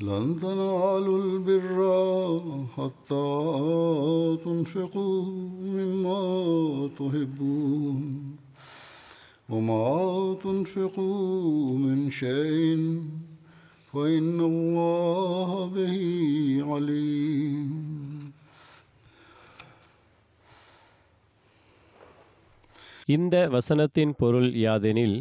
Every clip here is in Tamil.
لن تنالوا البر حتى تنفقوا مما تحبون وما تنفقوا من شيء فإن الله به عليم இந்த வசனத்தின் பொருள் யாதெனில்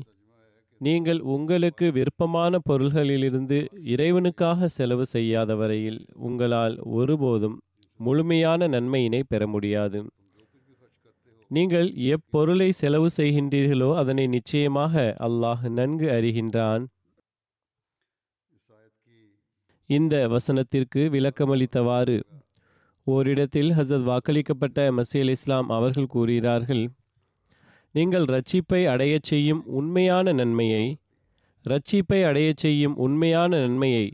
நீங்கள் உங்களுக்கு விருப்பமான பொருள்களிலிருந்து இறைவனுக்காக செலவு செய்யாத வரையில் உங்களால் ஒருபோதும் முழுமையான நன்மையினை பெற முடியாது. நீங்கள் எப்பொருளை செலவு செய்கின்றீர்களோ அதனை நிச்சயமாக அல்லாஹ் நன்கு அறிகின்றான். இந்த வசனத்திற்கு விளக்கமளித்தவாறு ஓரிடத்தில் ஹசத் வாக்களிக்கப்பட்ட மசீல் இஸ்லாம் அவர்கள் கூறுகிறார்கள் நீங்கள் ரட்சிப்பை அடையச் செய்யும் உண்மையான நன்மையை ரட்சிப்பை அடையச் செய்யும் உண்மையான நன்மையை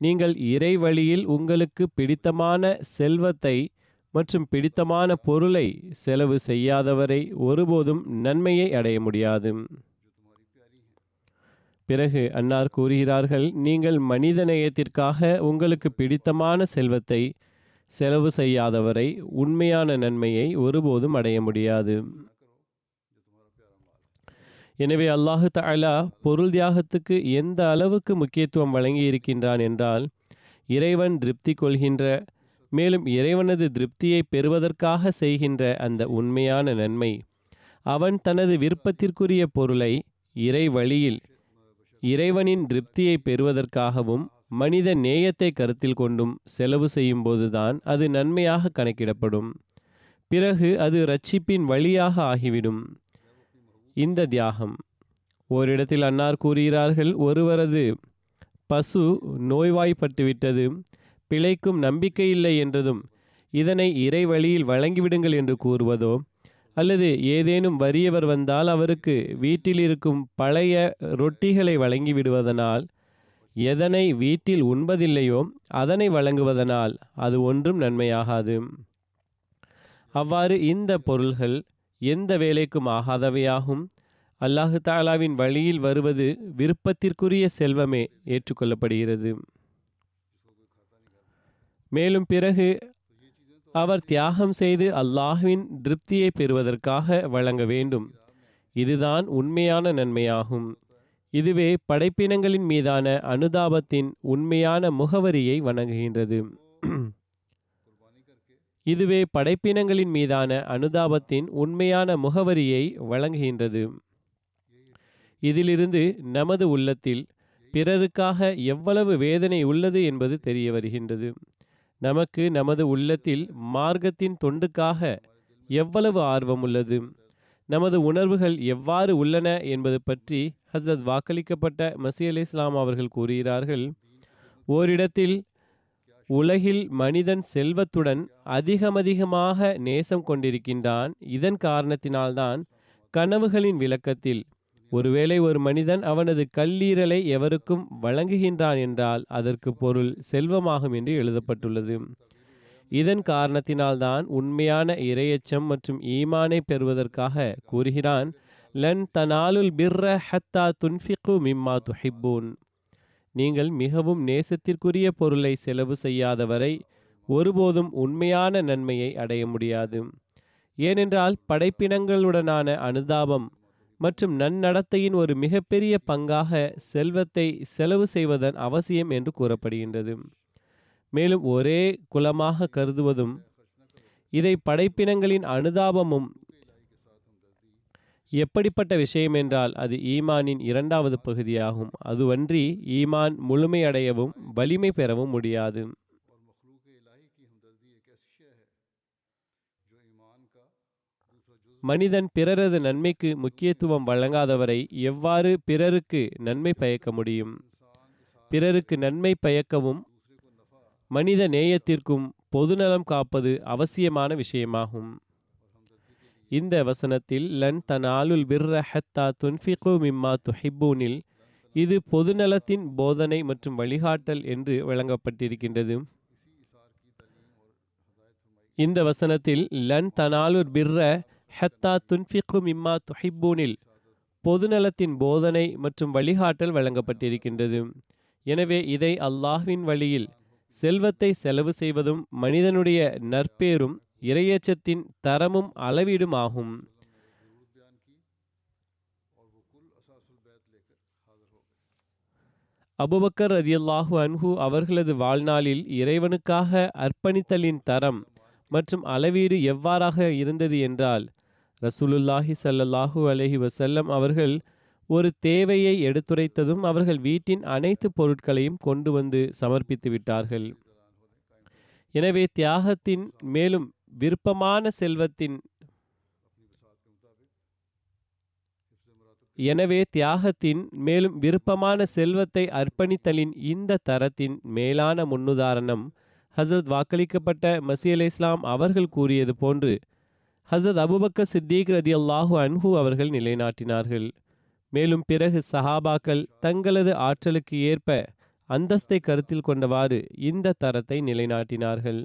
நீங்கள் இறை வழியில் உங்களுக்கு பிடித்தமான செல்வத்தை மற்றும் பிடித்தமான பொருளை செலவு செய்யாதவரை ஒருபோதும் நன்மையை அடைய முடியாது. பிறகு அன்னார் கூறுகிறார்கள் நீங்கள் மனிதநேயத்திற்காக உங்களுக்கு பிடித்தமான செல்வத்தை செலவு செய்யாதவரை உண்மையான நன்மையை ஒருபோதும் அடைய முடியாது. எனவே அல்லாஹு தலா பொருள் தியாகத்துக்கு எந்த அளவுக்கு முக்கியத்துவம் வழங்கி இருக்கின்றான் என்றால் இறைவன் திருப்தி கொள்கின்ற மேலும் இறைவனது திருப்தியை பெறுவதற்காக செய்கின்ற அந்த உண்மையான நன்மை அவன் தனது விருப்பத்திற்குரிய பொருளை இறை வழியில் இறைவனின் திருப்தியை பெறுவதற்காகவும் மனித நேயத்தை கருத்தில் கொண்டும் செலவு செய்யும்போதுதான் அது நன்மையாக கணக்கிடப்படும். பிறகு அது ரட்சிப்பின் வழியாக ஆகிவிடும். இந்த தியாகம். ஓரிடத்தில் அன்னார் கூறுகிறார்கள் ஒருவரது பசு நோய்வாய்ப்பட்டுவிட்டது பிழைக்கும் நம்பிக்கையில்லை என்றதும் இதனை இறை வழியில் வழங்கிவிடுங்கள் என்று கூறுவதோ? அல்லது ஏதேனும் வறியவர் வந்தால் அவருக்கு வீட்டில் இருக்கும் பழைய ரொட்டிகளை வழங்கி விடுவதனால் எதனை வீட்டில் உண்பதில்லையோ அதனை வழங்குவதனால் அது ஒன்றும் நன்மையாகாது. அவ்வாறு இந்த பொருள்கள் எந்த வேலைக்கும் ஆகாதவையாகும். அல்லாஹு தாலாவின் வழியில் வருவது விருப்பத்திற்குரிய செல்வமே ஏற்றுக்கொள்ளப்படுகிறது. மேலும் பிறகு அவர் தியாகம் செய்து அல்லாஹ்வின் திருப்தியை பெறுவதற்காக வழங்க வேண்டும். இதுதான் உண்மையான நன்மையாகும். இதுவே படைப்பினங்களின் மீதான அனுதாபத்தின் உண்மையான முகவரியை வணங்குகின்றது. இதுவே படைப்பினங்களின் மீதான அனுதாபத்தின் உண்மையான முகவரியை வழங்குகின்றது. இதிலிருந்து நமது உள்ளத்தில் பிறருக்காக எவ்வளவு வேதனை உள்ளது என்பது தெரிய வருகின்றது. நமக்கு நமது உள்ளத்தில் மார்க்கத்தின் தொண்டுக்காக எவ்வளவு ஆர்வம் உள்ளது? நமது உணர்வுகள் எவ்வாறு உள்ளன என்பது பற்றி ஹசரத் வாக்களிக்கப்பட்ட மசி அலி இஸ்லாம் அவர்கள் கூறுகிறார்கள். ஓரிடத்தில் உலகில் மனிதன் செல்வத்துடன் அதிகமதிகமாக நேசம் கொண்டிருக்கின்றான். இதன் காரணத்தினால்தான் கனவுகளின் விளக்கத்தில் ஒருவேளை ஒரு மனிதன் அவனது கல்லீரலை எவருக்கும் வழங்குகின்றான் என்றால் அதற்கு பொருள் செல்வமாகும் என்று எழுதப்பட்டுள்ளது. இதன் காரணத்தினால்தான் உண்மையான இரையச்சம் மற்றும் ஈமானை பெறுவதற்காக கூறுகிறான் லன் தனாலுல் பிர்ர ஹத்தா துன்ஃபிகு மிம்மா துஹிப்பூன். நீங்கள் மிகவும் நேசத்திற்குரிய பொருளை செலவு செய்யாதவரை ஒருபோதும் உண்மையான நன்மையை அடைய முடியாது. ஏனென்றால் படைப்பினங்களுடனான அனுதாபம் மற்றும் நன்னடத்தையின் ஒரு மிகப்பெரிய பங்காக செல்வத்தை செலவு செய்வதன் அவசியம் என்று கூறப்படுகின்றது. மேலும் ஒரே குலமாக கருதுவதும் இதை படைப்பினங்களின் அனுதாபமும் எப்படிப்பட்ட விஷயம் என்றால் அது ஈமானின் இரண்டாவது பகுதியாகும். அதுவன்றி ஈமான் முழுமையடையவும் வலிமை பெறவும் முடியாது. மனிதன் பிறரது நன்மைக்கு முக்கியத்துவம் வழங்காதவரை எவ்வாறு பிறருக்கு நன்மை பயக்க முடியும்? பிறருக்கு நன்மை பயக்கவும் மனித நேயத்திற்கும் பொதுநலம் காப்பது அவசியமான விஷயமாகும். இந்த வசனத்தில் லன் தனாலுல் பிர்ர ஹத்தா துன்ஃபிகு மிம்மா துஹிப்பூனில் இது பொதுநலத்தின் போதனை மற்றும் வழிகாட்டல் என்று வழங்கப்பட்டிருக்கின்றது. இந்த வசனத்தில் லன் தனாலுர் பிர்ர ஹத்தா துன்ஃபிகு மிம்மா துஹிப்பூனில் பொதுநலத்தின் போதனை மற்றும் வழிகாட்டல் வழங்கப்பட்டிருக்கின்றது. எனவே இதை அல்லாஹ்வின் வழியில் செல்வத்தை செலவு செய்வதும் மனிதனுடைய நற்பேரும் இரையச்சத்தின் தரமும் அளவீடும் ஆகும் அபுபக்கர் ரதியல்லாஹு அன்ஹு அவர்களது வாழ்நாளில் இறைவனுக்காக அர்ப்பணித்தலின் தரம் மற்றும் அளவீடு எவ்வாறாக இருந்தது என்றால் ரசூலுல்லாஹி சல்லல்லாஹூ அலஹி வசல்லம் அவர்கள் ஒரு தேவையை எடுத்துரைத்ததும் அவர்கள் வீட்டின் அனைத்து பொருட்களையும் கொண்டு வந்து சமர்ப்பித்து விட்டார்கள். எனவே தியாகத்தின் மேலும் விருப்பமான செல்வத்தின் எனவே தியாகத்தின் மேலும் விருப்பமான செல்வத்தை அர்ப்பணித்தலின் இந்த தரத்தின் மேலான முன்னுதாரணம் ஹசரத் வாக்களிக்கப்பட்ட மசி இஸ்லாம் அவர்கள் கூறியது போன்று ஹசரத் அபுபக்க சித்தீக் ரதி அல்லாஹு அன்ஹு அவர்கள் நிலைநாட்டினார்கள். மேலும் பிறகு சஹாபாக்கள் தங்களது ஆற்றலுக்கு ஏற்ப அந்தஸ்தை கருத்தில் கொண்டவாறு இந்த தரத்தை நிலைநாட்டினார்கள்.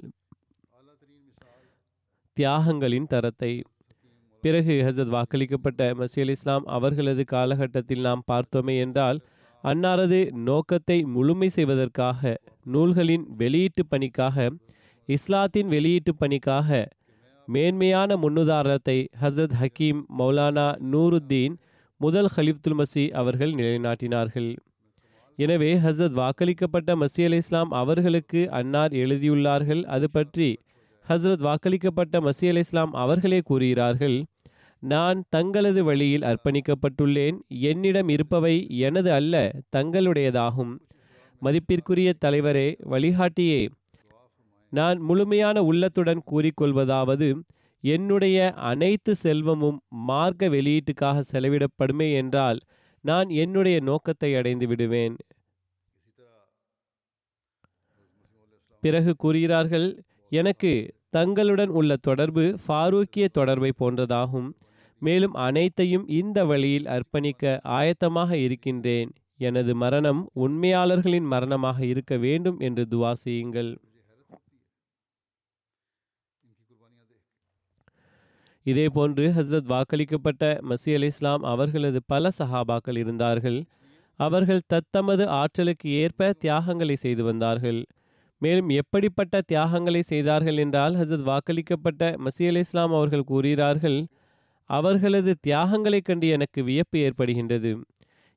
தியாகங்களின் தரத்தை. பிறகு ஹசத் வாக்களிக்கப்பட்ட மசி இஸ்லாம் அவர்களது காலகட்டத்தில் நாம் பார்த்தோமே என்றால் அன்னாரது நோக்கத்தை முழுமை செய்வதற்காக நூல்களின் வெளியீட்டு பணிக்காக இஸ்லாத்தின் வெளியீட்டு பணிக்காக மேன்மையான முன்னுதாரணத்தை ஹசரத் ஹக்கீம் மௌலானா நூருத்தீன் முதல் ஹலிஃப்துல் மசி அவர்கள் நிலைநாட்டினார்கள். எனவே ஹசரத் வாக்களிக்கப்பட்ட மசி அலி இஸ்லாம் அவர்களுக்கு அன்னார் எழுதியுள்ளார்கள். அது பற்றி ஹசரத் வாக்களிக்கப்பட்ட மசி அலி இஸ்லாம் அவர்களே கூறுகிறார்கள் நான் தங்களது வழியில் அர்ப்பணிக்கப்பட்டுள்ளேன் என்னிடம் இருப்பவை எனது அல்ல தங்களுடையதாகும். மதிப்பிற்குரிய தலைவரே வழிகாட்டியே. நான் முழுமையான உள்ளத்துடன் கூறிக்கொள்வதாவது என்னுடைய அனைத்து செல்வமும் மார்க்க வெளியீட்டுக்காக செலவிடப்படுமே என்றால் நான் என்னுடைய நோக்கத்தை அடைந்து விடுவேன். பிறகு கூறுகிறார்கள் எனக்கு தங்களுடன் உள்ள தொடர்பு ஃபாரூக்கிய தொடர்பை போன்றதாகும். மேலும் அனைத்தையும் இந்த வழியில் அர்ப்பணிக்க ஆயத்தமாக இருக்கின்றேன். எனது மரணம் உண்மையாளர்களின் மரணமாக இருக்க வேண்டும் என்று துவா செய்யுங்கள். இதேபோன்று ஹஸ்ரத் வாக்களிக்கப்பட்ட மசி அலி இஸ்லாம் அவர்களது பல சஹாபாக்கள் இருந்தார்கள். அவர்கள் தத்தமது ஆற்றலுக்கு ஏற்ப தியாகங்களை செய்து வந்தார்கள். மேலும் எப்படிப்பட்ட தியாகங்களை செய்தார்கள் என்றால் ஹசத் வாக்களிக்கப்பட்ட மசீ அலி இஸ்லாம் அவர்கள் கூறுகிறார்கள் அவர்களது தியாகங்களைக் கண்டு எனக்கு வியப்பு ஏற்படுகின்றது.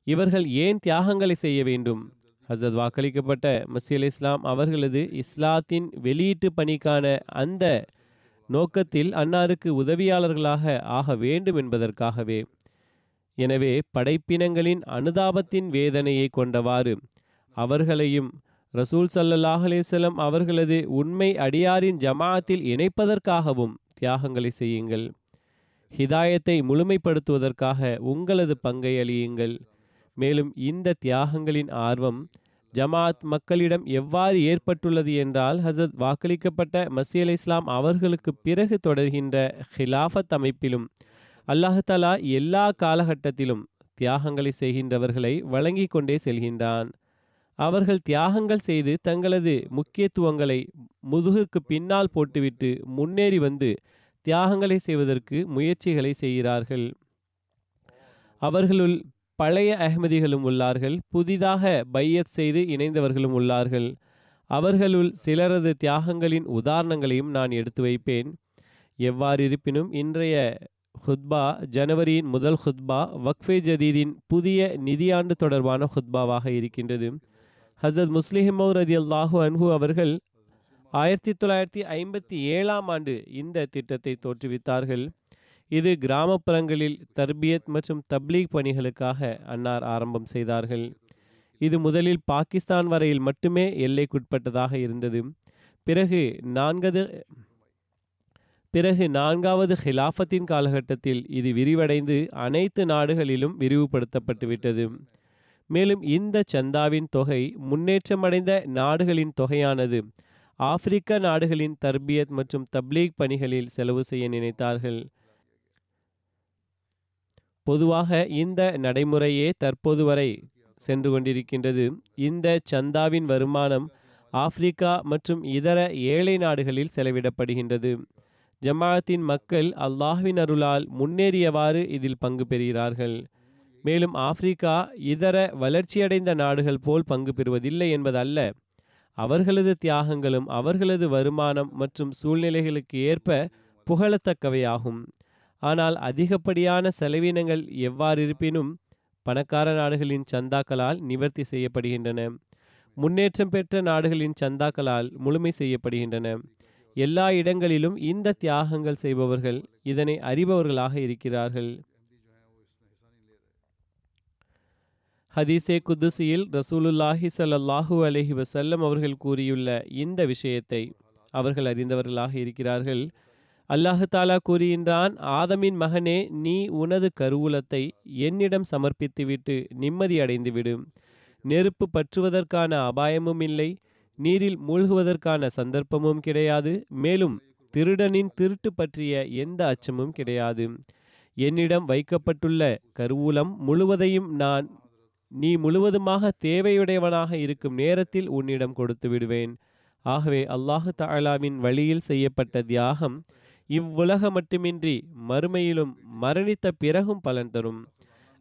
இவர்கள் ஏன் தியாகங்களை செய்ய வேண்டும்? ஹசரத் வாக்களிக்கப்பட்ட மசி அலி இஸ்லாம் அவர்களது இஸ்லாத்தின் வெளியீட்டு பணிக்கான அந்த நோக்கத்தில் அன்னாருக்கு உதவியாளர்களாக ஆக வேண்டும் என்பதற்காகவே. எனவே படைப்பினங்களின் அனுதாபத்தின் வேதனையை கொண்டவாறு அவர்களையும் ரசூல் சல்லல்லாஹ் அலேசலம் அவர்களது உண்மை அடியாரின் ஜமாஅத்தில் இணைப்பதற்காகவும் தியாகங்களை செய்யுங்கள். ஹிதாயத்தை முழுமைப்படுத்துவதற்காக உங்களது பங்கை அளியுங்கள் மேலும் இந்த தியாகங்களின் ஆர்வம் ஜமாத் மக்களிடம் எவ்வாறு ஏற்பட்டுள்ளது என்றால் ஹசத் வாக்களிக்கப்பட்ட மசி அலி இஸ்லாம் அவர்களுக்கு பிறகு தொடர்கின்ற ஹிலாஃபத் அமைப்பிலும் அல்லாஹலா எல்லா காலகட்டத்திலும் தியாகங்களை செய்கின்றவர்களை வழங்கி கொண்டே செல்கின்றான். அவர்கள் தியாகங்கள் செய்து தங்களது முக்கியத்துவங்களை முதுகுக்கு பின்னால் போட்டுவிட்டு முன்னேறி வந்து தியாகங்களை செய்வதற்கு முயற்சிகளை செய்கிறார்கள். அவர்களுள் பழைய அகமதிகளும் உள்ளார்கள். புதிதாக பையத் செய்து இணைந்தவர்களும் உள்ளார்கள். அவர்களுள் சிலரது தியாகங்களின் உதாரணங்களையும் நான் எடுத்து வைப்பேன். எவ்வாறு இருப்பினும் இன்றைய ஹுத்பா ஜனவரியின் முதல் ஹுத்பா வக்ஃபே ஜதீதின் புதிய நிதியாண்டு தொடர்பான ஹுத்பாவாக இருக்கின்றது. ஹசரத் முஸ்லிஹிமோ ரதி அல்லாஹு அன்ஹு அவர்கள் ஆயிரத்தி தொள்ளாயிரத்தி ஐம்பத்தி ஏழாம் ஆண்டு இந்த திட்டத்தை தோற்றுவித்தார்கள். இது கிராமப்புறங்களில் தர்பியத் மற்றும் தப்லீக் பணிகளுக்காக அன்னார் ஆரம்பம் செய்தார்கள். இது முதலில் பாகிஸ்தான் வரையில் மட்டுமே எல்லைக்குட்பட்டதாக இருந்தது. பிறகு நான்கது பிறகு நான்காவது ஹிலாஃபத்தின் காலகட்டத்தில் இது விரிவடைந்து அனைத்து நாடுகளிலும் விரிவுபடுத்தப்பட்டுவிட்டது. மேலும் இந்த சந்தாவின் தொகை முன்னேற்றமடைந்த நாடுகளின் தொகையானது. ஆப்பிரிக்க நாடுகளின் தர்பியத் மற்றும் தப்லீக் பணிகளில் செலவு செய்ய நினைத்தார்கள். பொதுவாக இந்த நடைமுறையே தற்போது வரை சென்று கொண்டிருக்கின்றது. இந்த சந்தாவின் வருமானம் ஆப்பிரிக்கா மற்றும் இதர ஏழை நாடுகளில் செலவிடப்படுகின்றது. ஜமாஅத்தின் மக்கள் அல்லாஹ்வின் அருளால் முன்னேறியவாறு இதில் பங்கு பெறுகிறார்கள். மேலும் ஆப்பிரிக்கா இதர வளர்ச்சியடைந்த நாடுகள் போல் பங்கு பெறுவதில்லை என்பதல்ல. அவர்களது தியாகங்களும் அவர்களது வருமானம் மற்றும் சூழ்நிலைகளுக்கு ஏற்ப புகழத்தக்கவையாகும். ஆனால் அதிகப்படியான செலவினங்கள் எவ்வாறு இருப்பினும் பணக்கார நாடுகளின் சந்தாக்களால் நிவர்த்தி செய்யப்படுகின்றன. முன்னேற்றம் பெற்ற நாடுகளின் சந்தாக்களால் முழுமை செய்யப்படுகின்றன. எல்லா இடங்களிலும் இந்த தியாகங்கள் செய்பவர்கள் இதனை அறிபவர்களாக இருக்கிறார்கள். ஹதீஸே குதுசியில் ரசூலுல்லாஹி ஸல்லல்லாஹு அலஹி வசல்லம் அவர்கள் கூறியுள்ள இந்த விஷயத்தை அவர்கள் அறிந்தவர்களாக இருக்கிறார்கள். அல்லாஹு தாலா கூறுகின்றான் ஆதமின் மகனே நீ உனது கருவூலத்தை என்னிடம் சமர்ப்பித்துவிட்டு நிம்மதி அடைந்துவிடும் நெருப்பு பற்றுவதற்கான அபாயமும் இல்லை நீரில் மூழ்குவதற்கான சந்தர்ப்பமும் கிடையாது மேலும் திருடனின் திருட்டு பற்றிய எந்த அச்சமும் கிடையாது. என்னிடம் வைக்கப்பட்டுள்ள கருவூலம் முழுவதையும் நான் நீ முழுவதுமாக தேவையுடையவனாக இருக்கும் நேரத்தில் உன்னிடம் கொடுத்து விடுவேன். ஆகவே அல்லாஹு தாலாவின் வழியில் செய்யப்பட்ட தியாகம் இவ்வுலக மட்டுமின்றி மறுமையிலும் மரணித்த பிறகும் பலன் தரும்.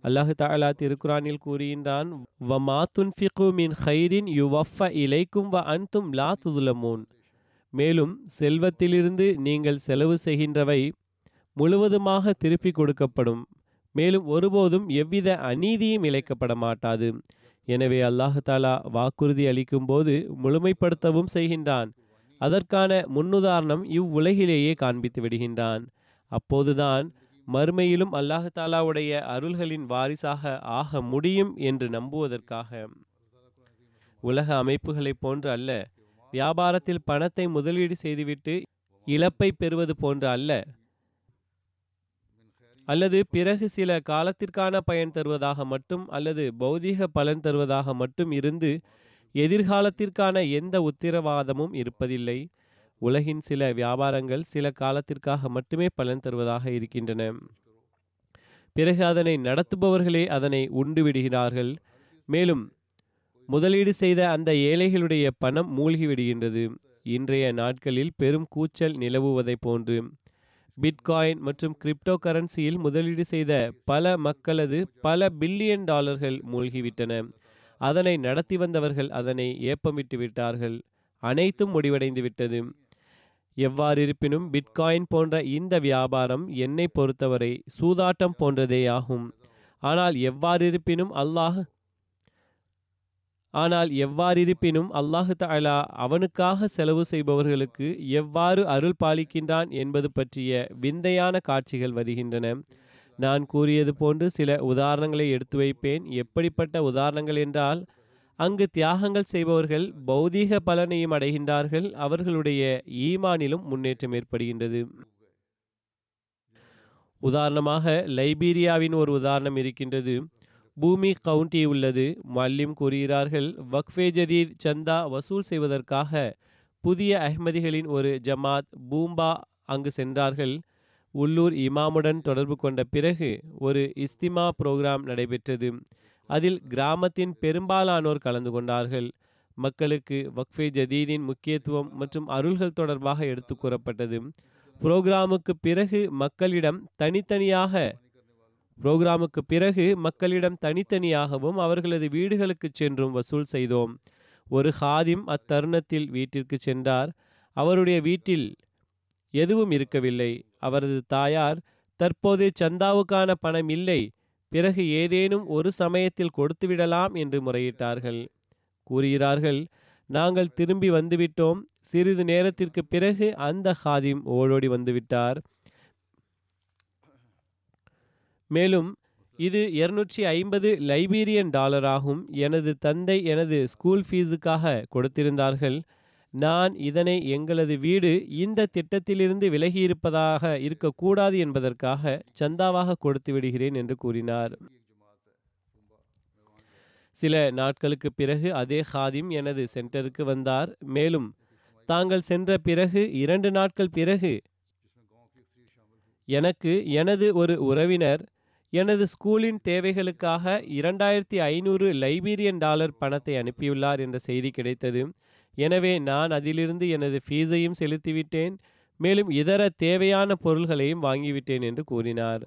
அல்லாஹு தாலா திருக்குறானில் கூறுகின்றான் வ மாத்துன்ஃபிகு மின் ஹைரின் யுவஃப இலைக்கும் வ அன்தும் லா துதுலமோன். மேலும் செல்வத்திலிருந்து நீங்கள் செலவு செய்கின்றவை முழுவதுமாக திருப்பி கொடுக்கப்படும். மேலும் ஒருபோதும் எவ்வித அநீதியும் இழைக்கப்பட மாட்டாது. எனவே அல்லாஹாலா வாக்குறுதி அளிக்கும் போது முழுமைப்படுத்தவும் செய்கின்றான். அதற்கான முன்னுதாரணம் இவ்வுலகிலேயே காண்பித்து விடுகின்றான். அப்போதுதான் மறுமையிலும் அல்லாஹாலாவுடைய அருள்களின் வாரிசாக ஆக முடியும் என்று நம்புவதற்காக. உலக அமைப்புகளைப் போன்று அல்ல வியாபாரத்தில் பணத்தை முதலீடு செய்துவிட்டு இழப்பை பெறுவது போன்று அல்ல அல்லது பிறகு சில காலத்திற்கான பயன் தருவதாக மட்டும் அல்லது பௌதீக பலன் தருவதாக மட்டும் இருந்து எதிர்காலத்திற்கான எந்த உத்திரவாதமும் இருப்பதில்லை. உலகின் சில வியாபாரங்கள் சில காலத்திற்காக மட்டுமே பலன் தருவதாக இருக்கின்றன. பிறகு அதனை நடத்துபவர்களே அதனை உண்டு விடுகிறார்கள். மேலும் முதலீடு செய்த அந்த ஏழைகளுடைய பணம் மூழ்கி விடுகின்றது. இன்றைய நாட்களில் பெரும் கூச்சல் நிலவுவதைப் போன்று. பிட்காயின் மற்றும் கிரிப்டோ கரன்சியில் முதலீடு செய்த பல மக்களது பல பில்லியன் டாலர்கள் மூழ்கிவிட்டன. அதனை நடத்தி வந்தவர்கள் அதனை ஏப்பமிட்டு விட்டார்கள். அனைத்தும் முடிவடைந்து விட்டது. எவ்வாறு இருப்பினும் பிட்காயின் போன்ற இந்த வியாபாரம் என்னை பொறுத்தவரை சூதாட்டம் போன்றதேயாகும். ஆனால் எவ்வாறு இருப்பினும் அல்லாஹ் ஆனால் எவ்வாறிருப்பினும் அல்லாஹு தாலா அவனுக்காக செலவு செய்பவர்களுக்கு எவ்வாறு அருள் பாலிக்கின்றான் என்பது பற்றிய விந்தையான காட்சிகள் வருகின்றன. நான் கூறியது போன்று சில உதாரணங்களை எடுத்து வைப்பேன். எப்படிப்பட்ட உதாரணங்கள் என்றால் அங்கு தியாகங்கள் செய்பவர்கள் பௌதீக பலனையும் அடைகின்றார்கள். அவர்களுடைய ஈமானிலும் முன்னேற்றம் ஏற்படுகின்றது. உதாரணமாக லைபீரியாவின் ஒரு உதாரணம் இருக்கின்றது. பூமி கவுண்டி உள்ளது. மல்லிம் கூறுகிறார்கள் வக்ஃபே ஜதீத் சந்தா வசூல் செய்வதற்காக புதிய அஹ்மதிகளின் ஒரு ஜமாத் பூம்பா அங்கு சென்றார்கள். உள்ளூர் இமாமுடன் தொடர்பு கொண்ட பிறகு ஒரு இஸ்திமா புரோகிராம் நடைபெற்றது. அதில் கிராமத்தின் பெரும்பாலானோர் கலந்து கொண்டார்கள். மக்களுக்கு வக்ஃபே ஜதீதின் முக்கியத்துவம் மற்றும் அருள்கள் தொடர்பாக எடுத்து கூறப்பட்டது. புரோகிராமுக்கு பிறகு மக்களிடம் தனித்தனியாக புரோகிராமுக்கு பிறகு மக்களிடம் தனித்தனியாகவும் அவர்களது வீடுகளுக்கு சென்றும் வசூல் செய்தோம். ஒரு ஹாதிம் அத்தருணத்தில் வீட்டிற்கு சென்றார். அவருடைய வீட்டில் எதுவும் இருக்கவில்லை. அவரது தாயார் தற்போது சந்தாவுக்கான பணம் இல்லை. பிறகு ஏதேனும் ஒரு சமயத்தில் கொடுத்துவிடலாம் என்று முறையிட்டார்கள். கூறுகிறார்கள் நாங்கள் திரும்பி வந்துவிட்டோம். சிறிது நேரத்திற்கு பிறகு அந்த ஹாதிம் ஓடோடி வந்துவிட்டார். மேலும் இது இருநூற்றி ஐம்பது லைபீரியன் டாலராகும் எனது தந்தை எனது ஸ்கூல் ஃபீஸுக்காக கொடுத்திருந்தார்கள். நான் இதனை எங்களது வீடு இந்த திட்டத்திலிருந்து விலகியிருப்பதாக இருக்கக்கூடாது என்பதற்காக சந்தாவாக கொடுத்து விடுகிறேன் என்று கூறினார். சில நாட்களுக்கு பிறகு அதே ஹாதிம் எனது சென்டருக்கு வந்தார். மேலும் தாங்கள் சென்ற பிறகு இரண்டு நாட்கள் பிறகு எனக்கு எனது ஒரு உறவினர் எனது ஸ்கூலின் தேவைகளுக்காக இரண்டாயிரத்தி ஐநூறு லைபீரியன் டாலர் பணத்தை அனுப்பியுள்ளார் என்ற செய்தி கிடைத்தது. எனவே நான் அதிலிருந்து எனது ஃபீஸையும் செலுத்திவிட்டேன். மேலும் இதர தேவையான பொருள்களையும் வாங்கிவிட்டேன் என்று கூறினார்.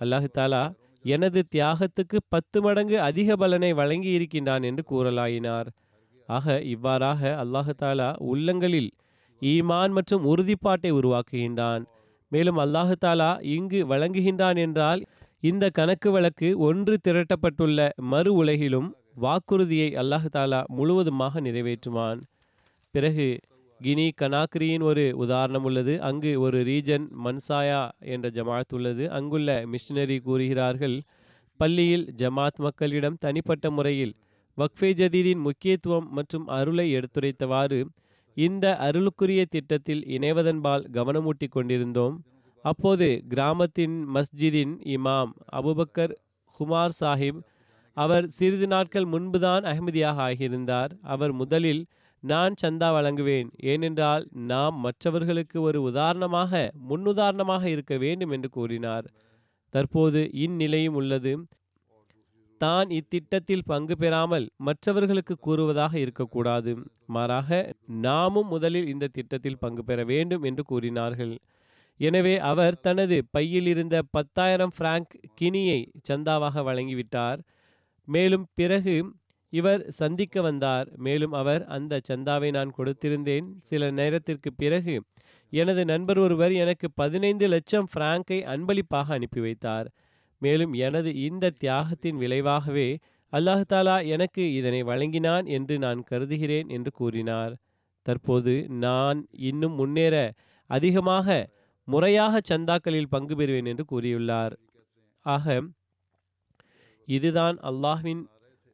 அல்லாஹு தாலா எனது தியாகத்துக்கு பத்து மடங்கு அதிக பலனை வழங்கி இருக்கின்றான் என்று கூறலாயினார். ஆக இவ்வாறாக அல்லாஹு தாலா உள்ளங்களில் ஈமான் மற்றும் உறுதிப்பாட்டை உருவாக்குகின்றான். மேலும் அல்லாஹு தாலா இங்கு வழங்குகின்றான் என்றால் இந்த கணக்கு வழக்கு ஒன்று திரட்டப்பட்டுள்ள மறு உலகிலும் வாக்குறுதியை அல்லாஹு தாலா முழுவதுமாக நிறைவேற்றுவான். பிறகு கினி கனாக்ரியின் ஒரு உதாரணம் உள்ளது. அங்கு ஒரு ரீஜன் மன்சாயா என்ற ஜமாத் உள்ளது. அங்குள்ள மிஷினரி கூறுகிறார்கள் பள்ளியில் ஜமாத் மக்களிடம் தனிப்பட்ட முறையில் வக்ஃபே ஜதீதின் முக்கியத்துவம் மற்றும் அருளை எடுத்துரைத்தவாறு இந்த அருளுக்குரிய திட்டத்தில் இணைவதன்பால் கவனமூட்டி கொண்டிருந்தோம். அப்போது கிராமத்தின் மஸ்ஜிதின் இமாம் அபுபக்கர் ஹுமார் சாஹிப் அவர் சிறிது நாட்கள் முன்புதான் அகமதியாக ஆகியிருந்தார். அவர் முதலில் நான் சந்தா வழங்குவேன். ஏனென்றால் நாம் மற்றவர்களுக்கு ஒரு உதாரணமாக முன்னுதாரணமாக இருக்க வேண்டும் என்று கூறினார். தற்போது இந்நிலையும் உள்ளது. தான் இத்திட்டத்தில் பங்கு பெறாமல் மற்றவர்களுக்கு கூறுவதாக இருக்கக்கூடாது. மாறாக நாமும் முதலில் இந்த திட்டத்தில் பங்கு பெற வேண்டும் என்று கூறினார்கள். எனவே அவர் தனது பையில் இருந்த பத்தாயிரம் பிராங்க் கினியை சந்தாவாக வழங்கிவிட்டார். மேலும் பிறகு இவர் சந்திக்க வந்தார். மேலும் அவர் அந்த சந்தாவை நான் கொடுத்திருந்தேன். சில நேரத்திற்கு பிறகு எனது நண்பர் ஒருவர் எனக்கு பதினைந்து லட்சம் பிராங்கை அன்பளிப்பாக அனுப்பி வைத்தார். மேலும் எனது இந்த தியாகத்தின் விளைவாகவே அல்லாஹாலா எனக்கு இதனை வழங்கினான் என்று நான் கருதுகிறேன் என்று கூறினார். தற்போது நான் இன்னும் முன்னேற அதிகமாக முறையாக சந்தாக்களில் பங்கு பெறுவேன் என்று கூறியுள்ளார். ஆக இதுதான் அல்லாஹ்வின்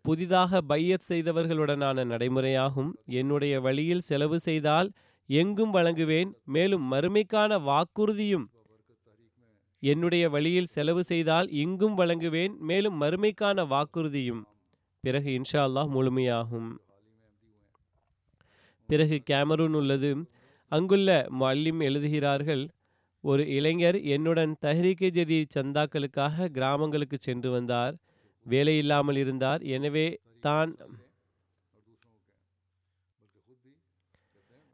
புதிதாக பையத் செய்தவர்களுடனான நடைமுறையாகும். என்னுடைய வழியில் செலவு செய்தால் எங்கும் வழங்குவேன். மேலும் மறுமைக்கான வாக்குறுதியும் என்னுடைய வழியில் செலவு செய்தால் இங்கும் வழங்குவேன். மேலும் மறுமைக்கான வாக்குறுதியும் பிறகு இன்ஷா அல்லாஹ் முழுமையாகும். பிறகு கேமரூன் உள்ளது. அங்குள்ள மல்லிம் எழுதுகிறார்கள் ஒரு இளைஞர் என்னுடன் தஹ்ரீகே ஜதி சந்தாக்களுக்காக கிராமங்களுக்கு சென்று வந்தார். வேலை இல்லாமல் இருந்தார். எனவே தான்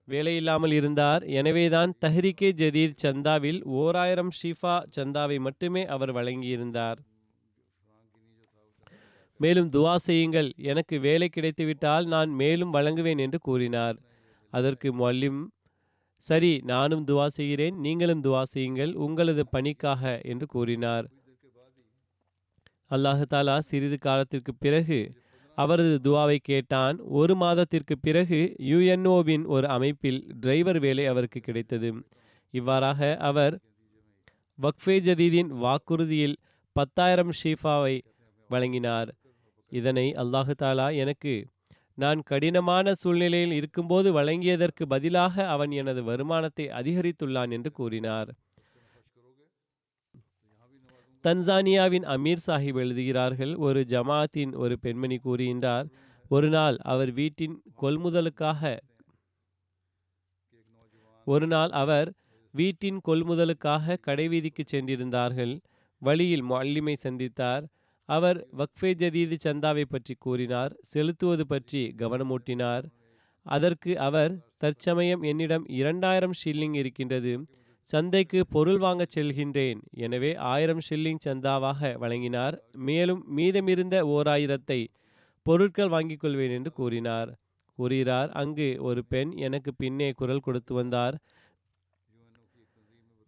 வேலை இல்லாமல் இருந்தார். எனவேதான் தஹ்ரிகே ஜதீத் சந்தாவில் ஓர் ஆயிரம் ஷீஃபா சந்தாவை மட்டுமே அவர் வழங்கியிருந்தார். மேலும் துவா செய்யுங்கள். எனக்கு வேலை கிடைத்துவிட்டால் நான் மேலும் வழங்குவேன் என்று கூறினார். அதற்கு மொல்லிம் சரி நானும் துவா செய்கிறேன் நீங்களும் துவா செய்யுங்கள் உங்களது பணிக்காக என்று கூறினார். அல்லாஹு தாலா சிறிது காலத்திற்கு பிறகு அவரது துவாவை கேட்டான். ஒரு மாதத்திற்கு பிறகு யுஎன்ஓவின் ஒரு அமைப்பில் டிரைவர் வேலை அவருக்கு கிடைத்தது. இவ்வாறாக அவர் வக்ஃபே ஜதீதின் வாக்குறுதியில் பத்தாயிரம் ஷீஃபாவை வழங்கினார். இதனை அல்லாஹு தாலா எனக்கு நான் கடினமான சூழ்நிலையில் இருக்கும்போது வழங்கியதற்கு பதிலாக அவன் எனது வருமானத்தை அதிகரித்துள்ளான் என்று கூறினார். தன்சானியாவின் அமீர் சாஹிப் எழுதுகிறார்கள் ஒரு ஜமாத்தின் ஒரு பெண்மணி கூறுகின்றார் ஒரு நாள் அவர் வீட்டின் கொள்முதலுக்காக ஒரு நாள் அவர் வீட்டின் கொள்முதலுக்காக கடைவீதிக்கு சென்றிருந்தார்கள் வழியில் மல்லிமை சந்தித்தார் அவர் வக்ஃபே ஜதீது சந்தாவை பற்றி கூறினார் செலுத்துவது பற்றி கவனமூட்டினார். அதற்கு அவர் தற்சமயம் என்னிடம் இரண்டாயிரம் ஷில்லிங் இருக்கின்றது சந்தைக்கு பொருள் வாங்கச் செல்கின்றேன். எனவே ஆயிரம் ஷில்லிங் சந்தாவாக வழங்கினார். மேலும் மீதமிருந்த ஓர் ஆயிரத்தை பொருட்கள் வாங்கிக் கொள்வேன் என்று கூறினார். கூறுகிறார் அங்கு ஒரு பெண் எனக்கு பின்னே குரல் கொடுத்து வந்தார்.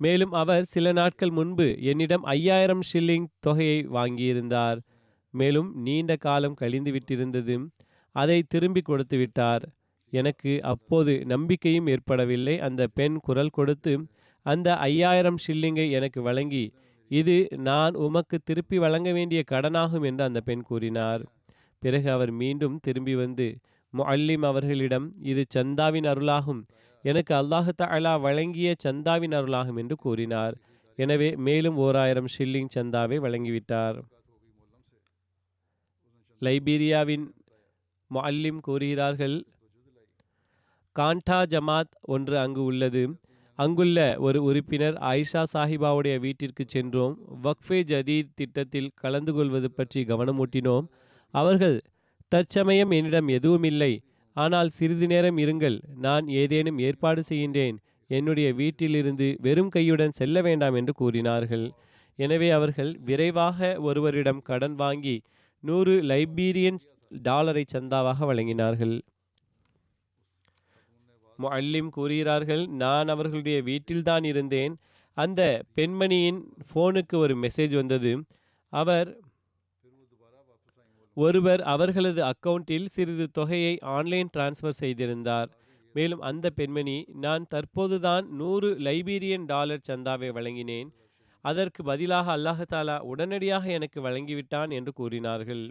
மேலும் அவர் சில நாட்கள் முன்பு என்னிடம் ஐயாயிரம் ஷில்லிங் தொகையை வாங்கியிருந்தார். மேலும் நீண்ட காலம் கழிந்து விட்டிருந்தது அதை திரும்பி கொடுத்து விட்டார். எனக்கு அப்போது நம்பிக்கையும் ஏற்படவில்லை. அந்த பெண் குரல் கொடுத்து அந்த ஐயாயிரம் ஷில்லிங்கை எனக்கு வழங்கி இது நான் உமக்கு திருப்பி வழங்க வேண்டிய கடனாகும் என்று அந்த பெண் கூறினார். பிறகு அவர் மீண்டும் திரும்பி வந்து முஅல்லிம் அவர்களிடம் இது சந்தாவின் அருளாகும். எனக்கு அல்லாஹு தஆலா வழங்கிய சந்தாவின் அருளாகும் என்று கூறினார். எனவே மேலும் ஓர் ஆயிரம் ஷில்லிங் சந்தாவை வழங்கிவிட்டார். லைபீரியாவின் மல்லிம் கூறுகிறார்கள் காண்டா ஜமாத் ஒன்று அங்கு உள்ளது. அங்குள்ள ஒரு உறுப்பினர் ஆயிஷா சாஹிபாவுடைய வீட்டிற்கு சென்றோம். வக்ஃபே ஜதீத் திட்டத்தில் கலந்து கொள்வது பற்றி கவனமூட்டினோம். அவர்கள் தற்சமயம் என்னிடம் எதுவும் இல்லை ஆனால் சிறிது நேரம் இருங்கள் நான் ஏதேனும் ஏற்பாடு செய்கின்றேன். என்னுடைய வீட்டிலிருந்து வெறும் கையுடன் செல்ல வேண்டாம் என்று கூறினார்கள். எனவே அவர்கள் விரைவாக ஒருவரிடம் கடன் வாங்கி நூறு லைபீரியன் டாலரை சந்தாவாக வழங்கினார்கள். அல்லிம் கூறுகிறார்கள் நான் அவர்களுடைய வீட்டில்தான் இருந்தேன். அந்த பெண்மணியின் ஃபோனுக்கு ஒரு மெசேஜ் வந்தது. அவர் ஒருவர் அவர்களது அக்கவுண்டில் சிறிது தொகையை ஆன்லைன் டிரான்ஸ்ஃபர் செய்திருந்தார். மேலும் அந்த பெண்மணி நான் தற்போதுதான் நூறு லைபீரியன் டாலர் சந்தாவை வழங்கினேன். அதற்கு பதிலாக அல்லாஹாலா உடனடியாக எனக்கு வழங்கிவிட்டான் என்று கூறினார்கள்.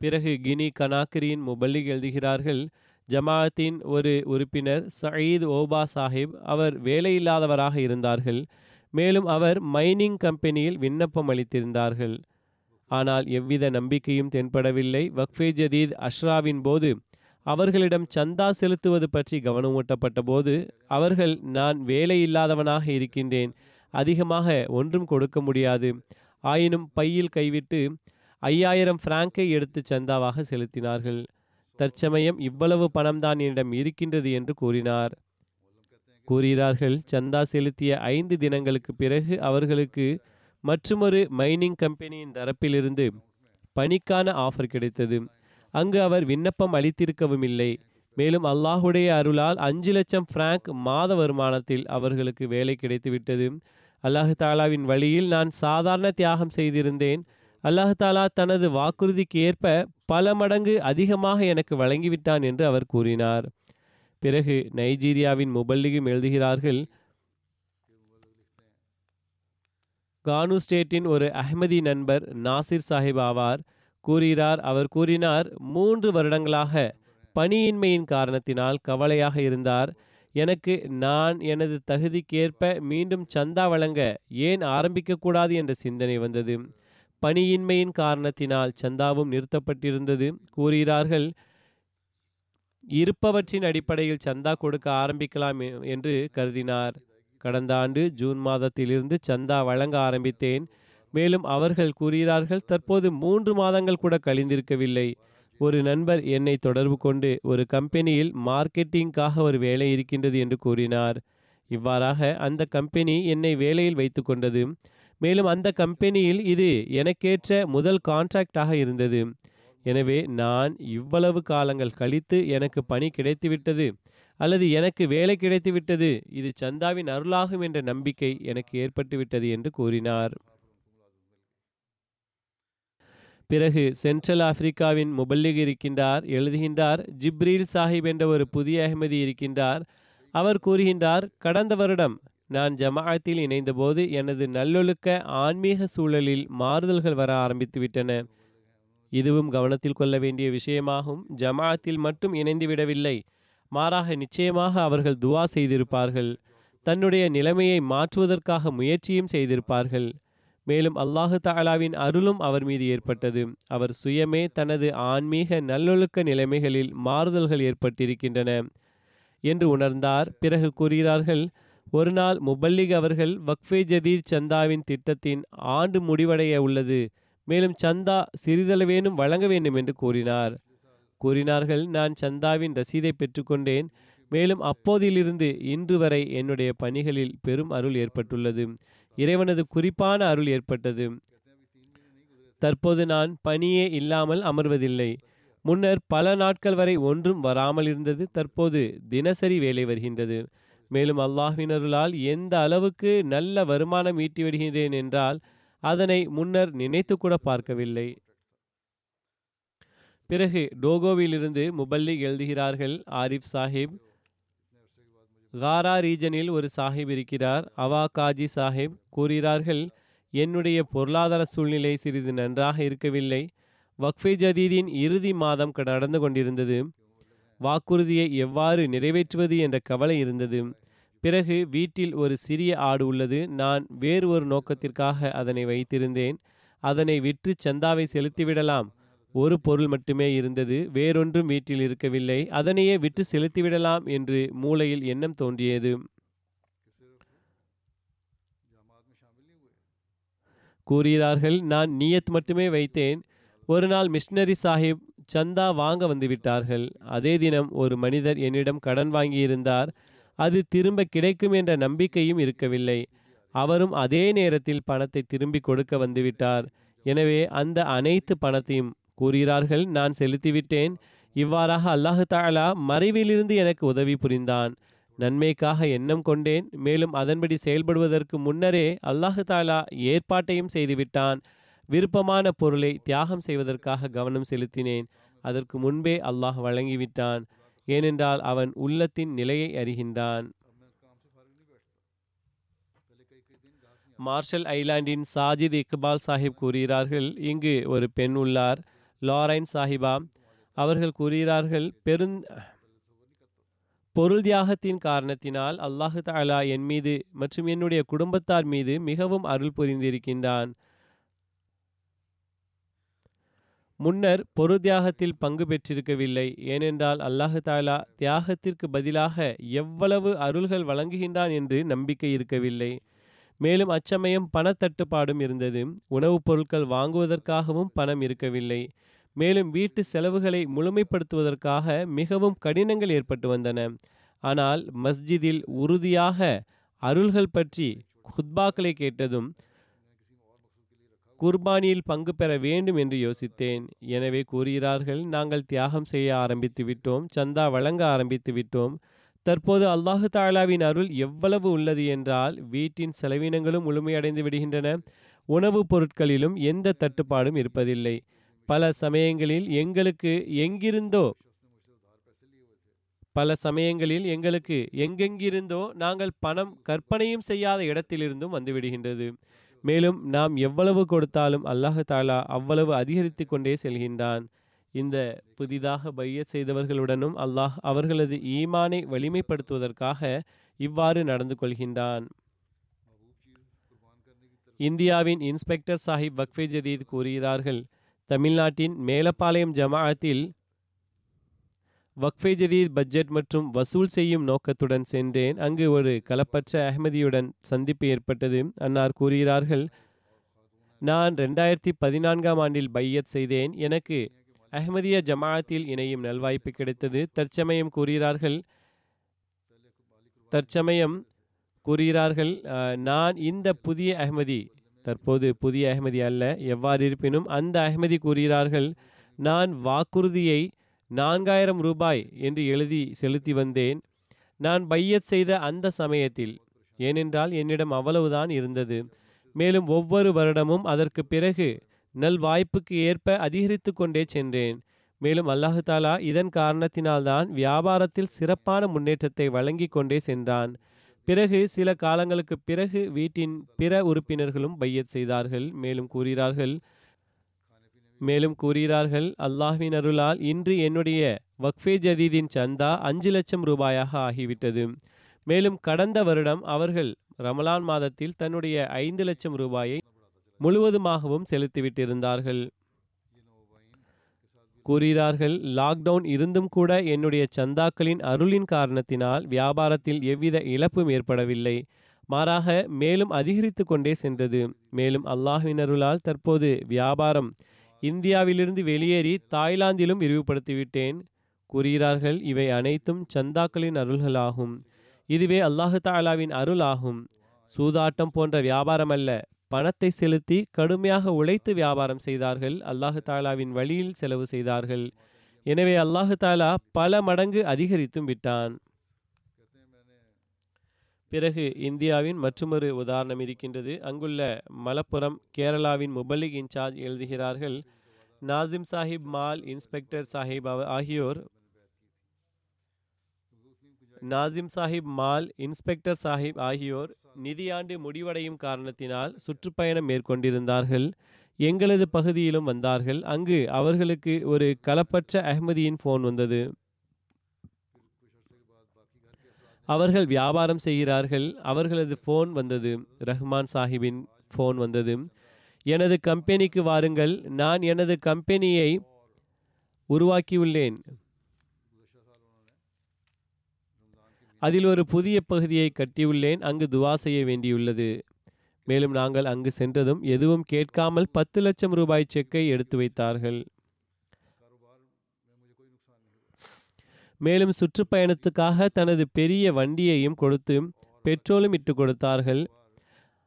பிறகு கினி கனாக்கரியின் முபல்லிக் எழுதுகிறார்கள் ஜமாஅத்தின் ஒரு உறுப்பினர் சயீத் ஓபா சாஹிப் அவர் வேலையில்லாதவராக இருந்தார்கள். மேலும் அவர் மைனிங் கம்பெனியில் விண்ணப்பம் அளித்திருந்தார்கள். ஆனால் எவ்வித நம்பிக்கையும் தென்படவில்லை. வக்ஃபே ஜதீத் அஷ்ராவின் போது அவர்களிடம் சந்தா செலுத்துவது பற்றி கவனமூட்டப்பட்ட போது அவர்கள் நான் வேலையில்லாதவனாக இருக்கின்றேன். அதிகமாக ஒன்றும் கொடுக்க முடியாது. ஆயினும் பையில் கைவிட்டு ஐயாயிரம் பிராங்கை எடுத்து சந்தாவாக செலுத்தினார்கள். தற்சமயம் இவ்வளவு பணம்தான் என்னிடம் இருக்கின்றது என்று கூறினார். கூறுகிறார்கள் சந்தா செலுத்திய ஐந்து தினங்களுக்கு பிறகு அவர்களுக்கு மற்றுமொரு மைனிங் கம்பெனியின் தரப்பிலிருந்து பணிக்கான ஆஃபர் கிடைத்தது. அங்கு அவர் விண்ணப்பம் அளித்திருக்கவும் இல்லை. மேலும் அல்லாஹுடைய அருளால் அஞ்சு லட்சம் பிராங்க் மாத வருமானத்தில் அவர்களுக்கு வேலை கிடைத்துவிட்டது அல்லாஹு தாலாவின் வழியில் நான் சாதாரண தியாகம் செய்திருந்தேன். அல்லாஹு தாலா தனது வாக்குறுதிக்கு ஏற்ப பல மடங்கு அதிகமாக எனக்கு வழங்கிவிட்டான் என்று அவர் கூறினார். பிறகு நைஜீரியாவின் முபல்லிகும் எழுதுகிறார்கள் கானு ஸ்டேட்டின் ஒரு அஹ்மதி நண்பர் நாசிர் சாஹிப் ஆவார். கூறுகிறார் அவர் கூறினார் மூன்று வருடங்களாக பணியின்மையின் காரணத்தினால் கவலையாக இருந்தார். எனக்கு நான் எனது தகுதிக்கேற்ப மீண்டும் சந்தா வழங்க ஏன் ஆரம்பிக்கக்கூடாது என்ற சிந்தனை வந்தது. பணியின்மையின் காரணத்தினால் சந்தாவும் நிறுத்தப்பட்டிருந்தது. கூறுகிறார்கள் இருப்பவற்றின் அடிப்படையில் சந்தா கொடுக்க ஆரம்பிக்கலாம் என்று கருதினார். கடந்த ஆண்டு ஜூன் மாதத்திலிருந்து சந்தா வழங்க ஆரம்பித்தேன். மேலும் அவர்கள் கூறுகிறார்கள் தற்போது மூன்று மாதங்கள் கூட கழிந்திருக்கவில்லை. ஒரு நண்பர் என்னை தொடர்பு கொண்டு ஒரு கம்பெனியில் மார்க்கெட்டிங்காக ஒரு வேலை இருக்கின்றது என்று கூறினார். இவ்வாறாக அந்த கம்பெனி என்னை வேலையில் வைத்து கொண்டது. மேலும் அந்த கம்பெனியில் இது எனக்கேற்ற முதல் கான்ட்ராக்டாக இருந்தது. எனவே நான் இவ்வளவு காலங்கள் கழித்து எனக்கு பணி கிடைத்துவிட்டது. அல்லது எனக்கு வேலை கிடைத்துவிட்டது இது சந்தாவின் அருளாகும் என்ற நம்பிக்கை எனக்கு ஏற்பட்டுவிட்டது என்று கூறினார். பிறகு சென்ட்ரல் ஆப்பிரிக்காவின் முபல்லிக் இருக்கின்றார் எழுதுகின்றார் ஜிப்ரீல் சாஹிப் என்ற ஒரு புதிய அகமதி இருக்கின்றார். அவர் கூறுகின்றார் கடந்த வருடம் நான் ஜமாஅத்தில் இணைந்தபோது எனது நல்லொழுக்க ஆன்மீக சூழலில் மாறுதல்கள் வர ஆரம்பித்து விட்டன. இதுவும் கவனத்தில் கொள்ள வேண்டிய விஷயமாகும். ஜமாஅத்தில் மட்டும் இணைந்து விடவில்லை. மாறாக நிச்சயமாக அவர்கள் துவா செய்திருப்பார்கள். தன்னுடைய நிலைமையை மாற்றுவதற்காக முயற்சியும் செய்திருப்பார்கள். மேலும் அல்லாஹு தாலாவின் அருளும் அவர் மீது ஏற்பட்டது. அவர் சுயமே தனது ஆன்மீக நல்லொழுக்க நிலைமைகளில் மாறுதல்கள் ஏற்பட்டிருக்கின்றன என்று உணர்ந்தார். பிறகு கூறுகிறார்கள் ஒரு நாள் முபல்லிக் அவர்கள் வக்ஃபே ஜதீர் சந்தாவின் திட்டத்தின் ஆண்டு முடிவடைய உள்ளது. மேலும் சந்தா சிறிதளவேனும் வழங்க வேண்டும் என்று கூறினார். கூறினார்கள் நான் சந்தாவின் ரசீதை பெற்றுக்கொண்டேன். மேலும் அப்போதிலிருந்து இன்று வரை என்னுடைய பணிகளில் பெரும் அருள் ஏற்பட்டுள்ளது. இறைவனது குறிப்பான அருள் ஏற்பட்டது. தற்போது நான் பணியே இல்லாமல் அமர்வதில்லை. முன்னர் பல நாட்கள் வரை ஒன்றும் வராமல் இருந்தது. தற்போது தினசரி வேலை வருகின்றது. மேலும் அல்லாஹினருளால் எந்த அளவுக்கு நல்ல வருமானம் ஈட்டி வருகின்றேன் என்றால் அதனை முன்னர் நினைத்து கூட பார்க்கவில்லை. பிறகு டோகோவிலிருந்து முபல்லி எழுதுகிறார்கள் ஆரிஃப் சாஹிப். காரா ரீஜனில் ஒரு சாஹிப் இருக்கிறார். அவா காஜி சாஹிப் கூறுகிறார்கள் என்னுடைய பொருளாதார சூழ்நிலை சிறிது நன்றாக இருக்கவில்லை. வக்ஃபே ஜதீதின் இறுதி மாதம் நடந்து கொண்டிருந்தது. வாக்குறுதியை எவ்வாறு நிறைவேற்றுவது என்ற கவலை இருந்தது. பிறகு வீட்டில் ஒரு சிறிய ஆடு உள்ளது. நான் வேறு ஒரு நோக்கத்திற்காக அதனை வைத்திருந்தேன். அதனை விற்று சந்தாவை செலுத்திவிடலாம். ஒரு பொருள் மட்டுமே இருந்தது வேறொன்றும் வீட்டில் இருக்கவில்லை. அதனையே விட்டு செலுத்திவிடலாம் என்று மூளையில் எண்ணம் தோன்றியது. கூறுகிறார்கள் நான் நியத் மட்டுமே வைத்தேன். ஒரு நாள் மிஷனரி சாஹிப் சந்தா வாங்க வந்து விட்டார்கள். அதே தினம் ஒரு மனிதர் என்னிடம் கடன் வாங்கியிருந்தார். அது திரும்ப கிடைக்கும் என்ற நம்பிக்கையும் இருக்கவில்லை. அவரும் அதே நேரத்தில் பணத்தை திரும்பி கொடுக்க வந்துவிட்டார் எனவே அந்த அனைத்து பணத்தையும் கூறுகிறார்கள் நான் செலுத்திவிட்டேன். இவ்வாறாக அல்லாஹு தாலா மறைவிலிருந்து எனக்கு உதவி புரிந்தான். நன்மைக்காக எண்ணம் கொண்டேன். மேலும் அதன்படி செயல்படுவதற்கு முன்னரே அல்லாஹு தாலா ஏற்பாட்டையும் செய்துவிட்டான். விருப்பமான பொருளை தியாகம் செய்வதற்காக கவனம் செலுத்தினேன். அதற்கு முன்பே அல்லாஹ் வழங்கிவிட்டான். ஏனென்றால் அவன் உள்ளத்தின் நிலையை அறிகின்றான். மார்ஷல் ஐலாண்டின் சாஜித் இக்பால் சாஹிப் கூறுகிறார்கள் இங்கு ஒரு பெண் உள்ளார். லாரைன் சாஹிபா அவர்கள் கூறுகிறார்கள் பெருந் பொருள் தியாகத்தின் காரணத்தினால் அல்லாஹு தாலா என் மீது மற்றும் என்னுடைய குடும்பத்தார் மீது மிகவும் அருள் புரிந்திருக்கின்றான். முன்னர் பொருள் தியாகத்தில் பங்கு பெற்றிருக்கவில்லை. ஏனென்றால் அல்லாஹு தாலா தியாகத்திற்கு பதிலாக எவ்வளவு அருள்கள் வழங்குகின்றான் என்று நம்பிக்கை இருக்கவில்லை. மேலும் அச்சமயம் பணத்தட்டுப்பாடும் இருந்தது. உணவுப் பொருட்கள் வாங்குவதற்காகவும் பணம் இருக்கவில்லை. மேலும் வீட்டு செலவுகளை முழுமைப்படுத்துவதற்காக மிகவும் கடினங்கள் ஏற்பட்டு வந்தன. ஆனால் மஸ்ஜிதில் உறுதியாக அருள்கள் பற்றி குத்பாக்களை கேட்டதும் குர்பானியில் பங்கு பெற வேண்டும் என்று யோசித்தேன். எனவே கூறுகிறார்கள் நாங்கள் தியாகம் செய்ய ஆரம்பித்து விட்டோம் சந்தா வழங்க ஆரம்பித்து விட்டோம் தற்போது அல்லாஹு தாலாவின் அருள் எவ்வளவு உள்ளது என்றால் வீட்டின் செலவினங்களும் முழுமையடைந்து விடுகின்றன. உணவுப் பொருட்களிலும் எந்த தட்டுப்பாடும் இருப்பதில்லை. பல சமயங்களில் எங்களுக்கு எங்கிருந்தோ பல சமயங்களில் எங்களுக்கு எங்கெங்கிருந்தோ நாங்கள் பணம் கற்பனையும் செய்யாத இடத்திலிருந்தும் வந்துவிடுகின்றது மேலும் நாம் எவ்வளவு கொடுத்தாலும் அல்லாஹு தாலா அவ்வளவு அதிகரித்து கொண்டே செல்கின்றான். இந்த புதிதாக பையத் செய்தவர்களுடனும் அல்லாஹ் அவர்களது ஈமானை வலிமைப்படுத்துவதற்காக இவ்வாறு நடந்து கொள்கின்றான். இந்தியாவின் இன்ஸ்பெக்டர் சாஹிப் வக்ஃபே ஜதீத் கூறுகிறார்கள் தமிழ்நாட்டின் மேலப்பாளையம் ஜமாஅத்தில் வக்ஃபே ஜதீத் பட்ஜெட் மற்றும் வசூல் செய்யும் நோக்கத்துடன் சென்றேன். அங்கு ஒரு கலப்பற்ற அஹ்மதியுடன் சந்திப்பு ஏற்பட்டது அன்னார் கூறுகிறார்கள். நான் ரெண்டாயிரத்தி பதினான்காம் ஆண்டில் பையத் செய்தேன். எனக்கு அஹ்மதிய ஜமாஅத்தில் இணையும் நல்வாய்ப்பு கிடைத்தது. தற்சமயம் கூறுகிறார்கள் தற்சமயம் கூறுகிறார்கள் நான் இந்த புதிய அஹ்மதி தற்போது புதிய அஹ்மதி அல்ல எவ்வாறு இருப்பினும் அந்த அஹ்மதி கூறுகிறார்கள் நான் வாக்குறுதியை நான்காயிரம் ரூபாய் என்று எழுதி செலுத்தி வந்தேன். நான் பையத் செய்த அந்த சமயத்தில் ஏனென்றால் என்னிடம் அவ்வளவுதான் இருந்தது. மேலும் ஒவ்வொரு வருடமும் அதற்கு பிறகு நல் வாய்ப்புக்கு ஏற்ப அதிகரித்து கொண்டே சென்றேன். மேலும் அல்லாஹு தாலா இதன் காரணத்தினால்தான் வியாபாரத்தில் சிறப்பான முன்னேற்றத்தை வழங்கி கொண்டே சென்றான். பிறகு சில காலங்களுக்கு பிறகு வீட்டின் பிற உறுப்பினர்களும் பையத் செய்தார்கள். மேலும் கூறுகிறார்கள் மேலும் கூறுகிறார்கள் அல்லாஹ்வின் அருளால் இன்று என்னுடைய வக்ஃபே ஜதீதின் சந்தா அஞ்சு லட்சம் ரூபாயாக ஆகிவிட்டது. மேலும் கடந்த வருடம் அவர்கள் ரமலான் மாதத்தில் தன்னுடைய ஐந்து லட்சம் ரூபாயை முழுவதுமாகவும் செலுத்திவிட்டிருந்தார்கள். கூறுகிறார்கள் லாக்டவுன் இருந்தும் கூட என்னுடைய சந்தாக்களின் அருளின் காரணத்தினால் வியாபாரத்தில் எவ்வித இழப்பும் ஏற்படவில்லை. மாறாக மேலும் அதிகரித்து கொண்டே சென்றது. மேலும் அல்லாஹ்வின் அருளால் தற்போது வியாபாரம் இந்தியாவிலிருந்து வெளியேறி தாய்லாந்திலும் விரிவுபடுத்திவிட்டேன். கூறுகிறார்கள் இவை அனைத்தும் சந்தாக்களின் அருள்களாகும். இதுவே அல்லாஹு தாலாவின் அருள் ஆகும் சூதாட்டம் போன்ற வியாபாரம் அல்ல பணத்தை செலுத்தி கடுமையாக உழைத்து வியாபாரம் செய்தார்கள். அல்லாஹு தாலாவின் வழியில் செலவு செய்தார்கள். எனவே அல்லாஹு தாலா பல மடங்கு அதிகரித்தும் விட்டான். பிறகு இந்தியாவின் மற்றொரு உதாரணம் இருக்கின்றது. அங்குள்ள மலப்புரம் கேரளாவின் முபல்லிக் இன்சார்ஜ் எழுதுகிறார்கள். நாசிம் சாஹிப் மால் இன்ஸ்பெக்டர் சாஹிப் ஆகியோர் நாசிம் சாஹிப் மால் இன்ஸ்பெக்டர் சாஹிப் ஆகியோர் நிதியாண்டு முடிவடையும் காரணத்தினால் சுற்றுப்பயணம் மேற்கொண்டிருந்தார்கள். எங்களது பகுதியிலும் வந்தார்கள். அங்கு அவர்களுக்கு ஒரு கலப்பற்ற அஹ்மதியின் ஃபோன் வந்தது. அவர்கள் வியாபாரம் செய்கிறார்கள். அவர்களது ஃபோன் வந்தது. ரஹ்மான் சாஹிப்பின் ஃபோன் வந்தது. எனது கம்பெனிக்கு வாருங்கள். நான் எனது கம்பெனியை உருவாக்கியுள்ளேன். அதில் ஒரு புதிய பகுதியை கட்டியுள்ளேன் அங்கு துவா செய்ய வேண்டியுள்ளது. மேலும் நாங்கள் அங்கு சென்றதும் எதுவும் கேட்காமல் பத்து லட்சம் ரூபாய் செக்கை எடுத்து வைத்தார்கள். மேலும் சுற்றுப்பயணத்துக்காக தனது பெரிய வண்டியையும் கொடுத்து பெட்ரோலும் இட்டு கொடுத்தார்கள்.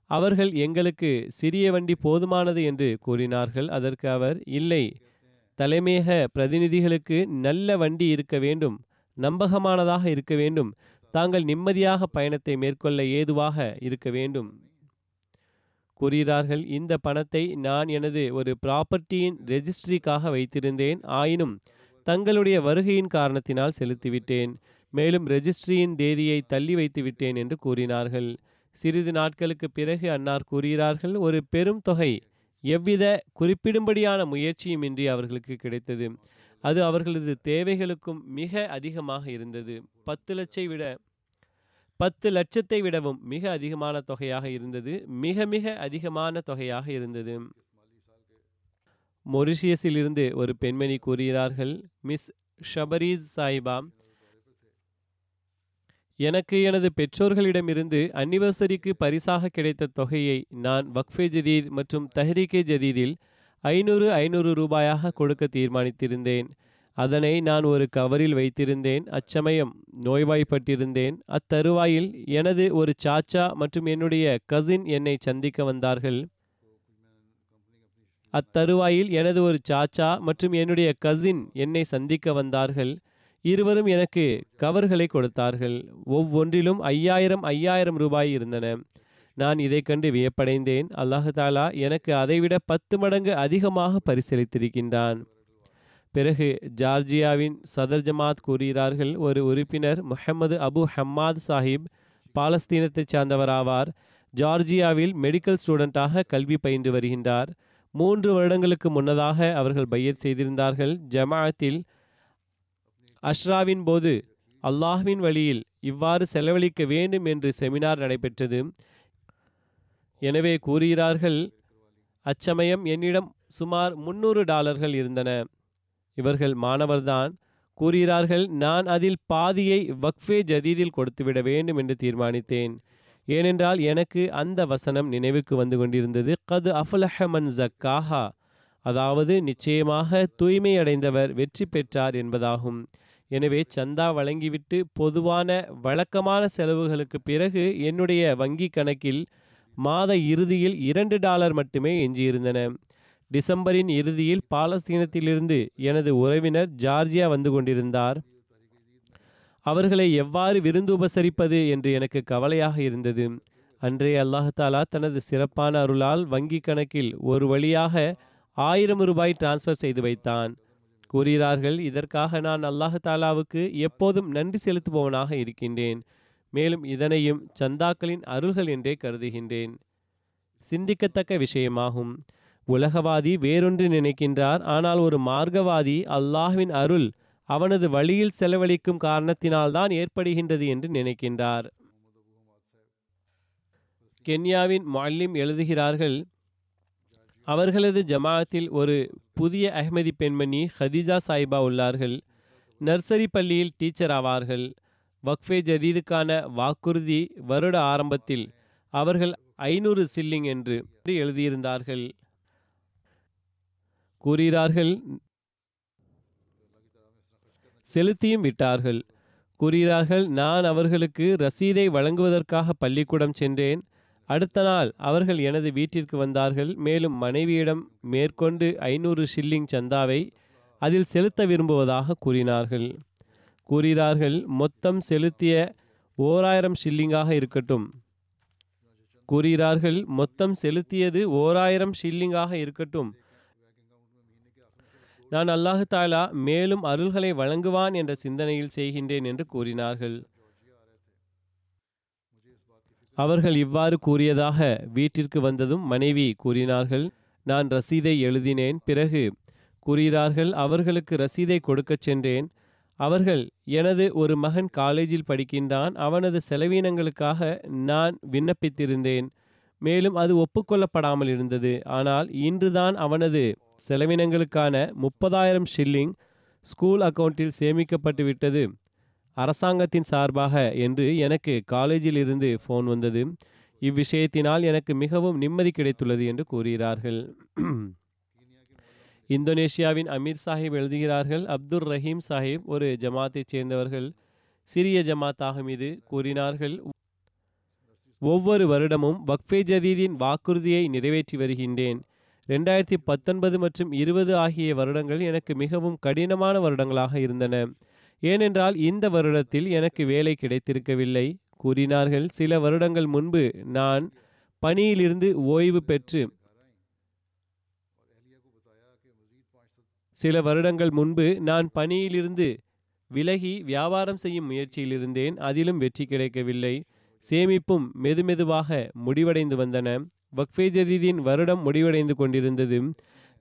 அவர்கள் எங்களுக்கு சிறிய வண்டி போதுமானது என்று கூறினார்கள். அதற்கு அவர் இல்லை தலைமையக பிரதிநிதிகளுக்கு நல்ல வண்டி இருக்க வேண்டும் நம்பகமானதாக இருக்க வேண்டும். தாங்கள் நிம்மதியாக பயணத்தை மேற்கொள்ள ஏதுவாக இருக்க வேண்டும். கூறுகிறார்கள் இந்த பணத்தை நான் எனது ஒரு ப்ராப்பர்ட்டியின் ரெஜிஸ்ட்ரிக்காக வைத்திருந்தேன். ஆயினும் தங்களுடைய வருகையின் காரணத்தினால் செலுத்திவிட்டேன். மேலும் ரெஜிஸ்ட்ரியின் தேதியை தள்ளி வைத்து விட்டேன் என்று கூறினார்கள். சிறிது நாட்களுக்கு பிறகு அன்னார் கூறுகிறார்கள் ஒரு பெரும் தொகை எவ்வித குறிப்பிடும்படியான முயற்சியுமின்றி அவர்களுக்கு கிடைத்தது. அது அவர்களது தேவைகளுக்கும் மிக அதிகமாக இருந்தது. பத்து லட்சை விட பத்து லட்சத்தை விடவும் மிக அதிகமான தொகையாக இருந்தது. மிக மிக அதிகமான தொகையாக இருந்தது. மொரிஷியஸில் இருந்து ஒரு பெண்மணி கூறுகிறார்கள் மிஸ் ஷபரீஸ் சாயிபா எனக்கு எனது பெற்றோர்களிடமிருந்து அன்னிவர்சரிக்கு பரிசாக கிடைத்த தொகையை நான் வக்ஃபே ஜதீத் மற்றும் தஹ்ரீகே ஜதீதில் ஐநூறு ஐநூறு ரூபாயாக கொடுக்க தீர்மானித்திருந்தேன். அதனை நான் ஒரு கவரில் வைத்திருந்தேன். அச்சமயம் நோய்வாய்ப்பட்டிருந்தேன். அத்தருவாயில் எனது ஒரு சாச்சா மற்றும் என்னுடைய கசின் என்னை சந்திக்க வந்தார்கள். அத்தருவாயில் எனது ஒரு சாச்சா மற்றும் என்னுடைய கசின் என்னை சந்திக்க வந்தார்கள். இருவரும் எனக்கு கவர்களை கொடுத்தார்கள். ஒவ்வொன்றிலும் ஐயாயிரம் ஐயாயிரம் ரூபாய் இருந்தன. நான் இதை கண்டு வியப்படைந்தேன். அல்லாஹாலா எனக்கு அதைவிட பத்து மடங்கு அதிகமாக பரிசீலித்திருக்கின்றான். பிறகு ஜார்ஜியாவின் சதர் ஜமாத் கூறுகிறார்கள் ஒரு உறுப்பினர் முஹம்மது அபு ஹம்மாத் சாஹிப் பாலஸ்தீனத்தைச் சார்ந்தவராவார். ஜார்ஜியாவில் மெடிக்கல் ஸ்டூடெண்ட்டாக கல்வி பயின்று வருகின்றார். மூன்று வருடங்களுக்கு முன்னதாக அவர்கள் பையத் செய்திருந்தார்கள். ஜமாஅத்தில் அஷ்ராவின் போது அல்லாஹ்வின் வழியில் இவ்வாறு செலவழிக்க வேண்டும் என்று செமினார் நடைபெற்றது. எனவே கூறுகிறார்கள் அச்சமயம் என்னிடம் சுமார் முன்னூறு டாலர்கள் இருந்தன. இவர்கள் மாணவர்தான். கூறுகிறார்கள் நான் அதில் பாதியை வக்ஃபே ஜதீதில் கொடுத்துவிட வேண்டும் என்று தீர்மானித்தேன். ஏனென்றால் எனக்கு அந்த வசனம் நினைவுக்கு வந்து கொண்டிருந்தது. கது அஃபலஹமன் ஜக்காஹா. அதாவது நிச்சயமாக தூய்மை அடைந்தவர் வெற்றி பெற்றார் என்பதாகும். எனவே சந்தா வழங்கிவிட்டு பொதுவான வழக்கமான செலவுகளுக்கு பிறகு என்னுடைய வங்கி கணக்கில் மாத இறுதியில் இரண்டு டாலர் மட்டுமே எஞ்சியிருந்தன. டிசம்பரின் இறுதியில் பாலஸ்தீனத்திலிருந்து எனது உறவினர் ஜார்ஜியா வந்து கொண்டிருந்தார். அவர்களை எவ்வாறு விருந்து உபசரிப்பது என்று எனக்கு கவலையாக இருந்தது. அன்றே அல்லாஹாலா தனது சிறப்பான அருளால் வங்கி கணக்கில் ஒரு வழியாக ஆயிரம் ரூபாய் டிரான்ஸ்ஃபர் செய்து வைத்தான். கூறுகிறார்கள் இதற்காக நான் அல்லாஹாலாவுக்கு எப்போதும் நன்றி செலுத்துபவனாக இருக்கின்றேன். மேலும் இதனையும் சந்தாக்களின் அருள்கள் என்றே கருதுகின்றேன். சிந்திக்கத்தக்க விஷயமாகும். உலகவாதி வேறொன்று நினைக்கின்றார். ஆனால் ஒரு மார்க்கவாதி அல்லாஹ்வின் அருள் அவனது வழியில் செலவழிக்கும் காரணத்தினால்தான் ஏற்படுகின்றது என்று நினைக்கின்றார். கென்யாவின் மல்லிம் எழுதுகிறார்கள் அவர்களது ஜமாத்தில் ஒரு புதிய அஹ்மதி பெண்மணி ஹதீஜா சாயிபா உள்ளார்கள். நர்சரி பள்ளியில் டீச்சர் ஆவார்கள். வக்ஃபே ஜதீதுக்கான வாக்குறுதி வருட ஆரம்பத்தில் அவர்கள் ஐநூறு சில்லிங் என்று எழுதியிருந்தார்கள். கூறுகிறார்கள் செலுத்தியும் விட்டார்கள். கூறுகிறார்கள் நான் அவர்களுக்கு ரசீதை வழங்குவதற்காக பள்ளிக்கூடம் சென்றேன். அடுத்த நாள் அவர்கள் எனது வீட்டிற்கு வந்தார்கள். மேலும் மனைவியிடம் மேற்கொண்டு ஐநூறு ஷில்லிங் சந்தாவை அதில் செலுத்த விரும்புவதாக கூறினார்கள். கூறுகிறார்கள் மொத்தம் செலுத்திய ஓராயிரம் ஷில்லிங்காக இருக்கட்டும். கூறுகிறார்கள் மொத்தம் செலுத்தியது ஓராயிரம் ஷில்லிங்காக இருக்கட்டும். நான் அல்லாஹு தாலா மேலும் அருள்களை வழங்குவான் என்ற சிந்தனையில் செய்கின்றேன் என்று கூறினார்கள். அவர்கள் இவ்வாறு கூறியதாக வீட்டிற்கு வந்ததும் மனைவி கூறினார்கள் நான் ரசீதை எழுதினேன் பிறகு கூறுகிறார்கள் அவர்களுக்கு ரசீதை கொடுக்கச் சென்றேன் அவர்கள் எனது ஒரு மகன் காலேஜில் படிக்கின்றான் அவனது செலவீனங்களுக்காக நான் விண்ணப்பித்திருந்தேன். மேலும் அது ஒப்புக்கொள்ளப்படாமல் இருந்தது. ஆனால் இன்றுதான் அவனது செலவினங்களுக்கான முப்பதாயிரம் ஷில்லிங் ஸ்கூல் அக்கவுண்டில் சேமிக்கப்பட்டு விட்டது. அரசாங்கத்தின் சார்பாக என்று எனக்கு காலேஜில் இருந்து ஃபோன் வந்தது. இவ்விஷயத்தினால் எனக்கு மிகவும் நிம்மதி கிடைத்துள்ளது என்று கூறுகிறார்கள். இந்தோனேஷியாவின் அமீர் சாஹிப் எழுதுகிறார்கள் அப்துல் ரஹீம் சாஹிப் ஒரு ஜமாத்தைச் சேர்ந்தவர்கள் சிறிய ஜமாத்தாக மீது கூறினார்கள். ஒவ்வொரு வருடமும் வக்ஃபே ஜதீதின் வாக்குறுதியை நிறைவேற்றி வருகின்றேன். ரெண்டாயிரத்தி பத்தொன்பது மற்றும் இருபது ஆகிய வருடங்கள் எனக்கு மிகவும் கடினமான வருடங்களாக இருந்தன. ஏனென்றால் இந்த வருடத்தில் எனக்கு வேலை கிடைத்திருக்கவில்லை கூறினார்கள். சில வருடங்கள் முன்பு நான் பணியிலிருந்து ஓய்வு பெற்று சில வருடங்கள் முன்பு நான் பணியிலிருந்து விலகி வியாபாரம் செய்யும் முயற்சியில் இருந்தேன் அதிலும் வெற்றி கிடைக்கவில்லை. சேமிப்பும் மெதுமெதுவாக முடிவடைந்து வந்தன. வக்ஃபே ஜதீதின் வருடம் முடிவடைந்து கொண்டிருந்தது.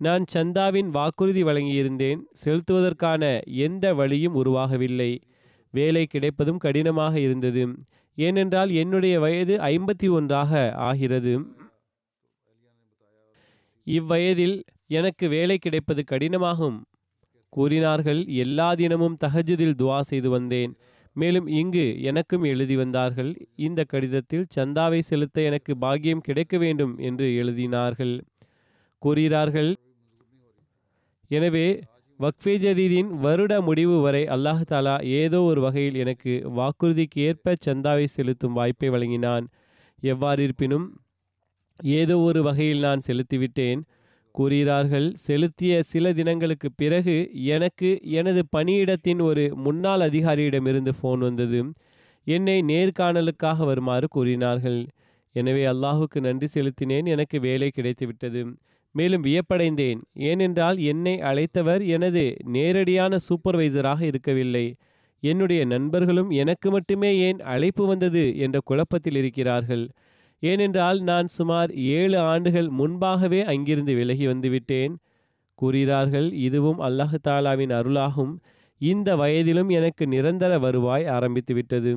நான் சந்தாவின் வாக்குறுதி வழங்கியிருந்தேன். செலுத்துவதற்கான எந்த வழியும் உருவாகவில்லை. வேலை கிடைப்பதும் கடினமாக இருந்தது. ஏனென்றால் என்னுடைய வயது ஐம்பத்தி ஒன்றாக ஆகிறது. இவ்வயதில் எனக்கு வேலை கிடைப்பது கடினமாகும். கூறினார்கள் எல்லா தினமும் தஹஜுதில் துவா செய்து வந்தேன். மேலும் இங்கு எனக்கும் எழுதி வந்தார்கள் இந்த கடிதத்தில் சந்தாவை செலுத்த எனக்கு பாக்கியம் கிடைக்க வேண்டும் என்று எழுதினார்கள். கூறுகிறார்கள் எனவே வக்ஃபே ஜதீதின் வருட முடிவு வரை அல்லாஹ் தாலா ஏதோ ஒரு வகையில் எனக்கு வாக்குறுதிக்கு ஏற்ப சந்தாவை செலுத்தும் வாய்ப்பை வழங்கினான். எவ்வாறிருப்பினும் ஏதோ ஒரு வகையில் நான் செலுத்திவிட்டேன். கூறுகிறார்கள் செலுத்திய சில தினங்களுக்கு பிறகு எனக்கு எனது பணியிடத்தின் ஒரு முன்னாள் அதிகாரியிடமிருந்து ஃபோன் வந்தது. என்னை நேர்காணலுக்காக வருமாறு கூறினார்கள். எனவே அல்லாஹுக்கு நன்றி செலுத்தினேன் எனக்கு வேலை கிடைத்துவிட்டது. மேலும் வியப்படைந்தேன் ஏனென்றால் என்னை அழைத்தவர் எனது நேரடியான சூப்பர்வைசராக இருக்கவில்லை. என்னுடைய நண்பர்களும் எனக்கு மட்டுமே ஏன் அழைப்பு வந்தது என்ற குழப்பத்தில் இருக்கிறார்கள். ஏனென்றால் நான் சுமார் ஏழு ஆண்டுகள் முன்பாகவே அங்கிருந்து விலகி வந்துவிட்டேன். கூறுகிறார்கள் இதுவும் அல்லாஹு தாலாவின் அருளாகும். இந்த வயதிலும் எனக்கு நிரந்தர வருவாய் ஆரம்பித்துவிட்டது.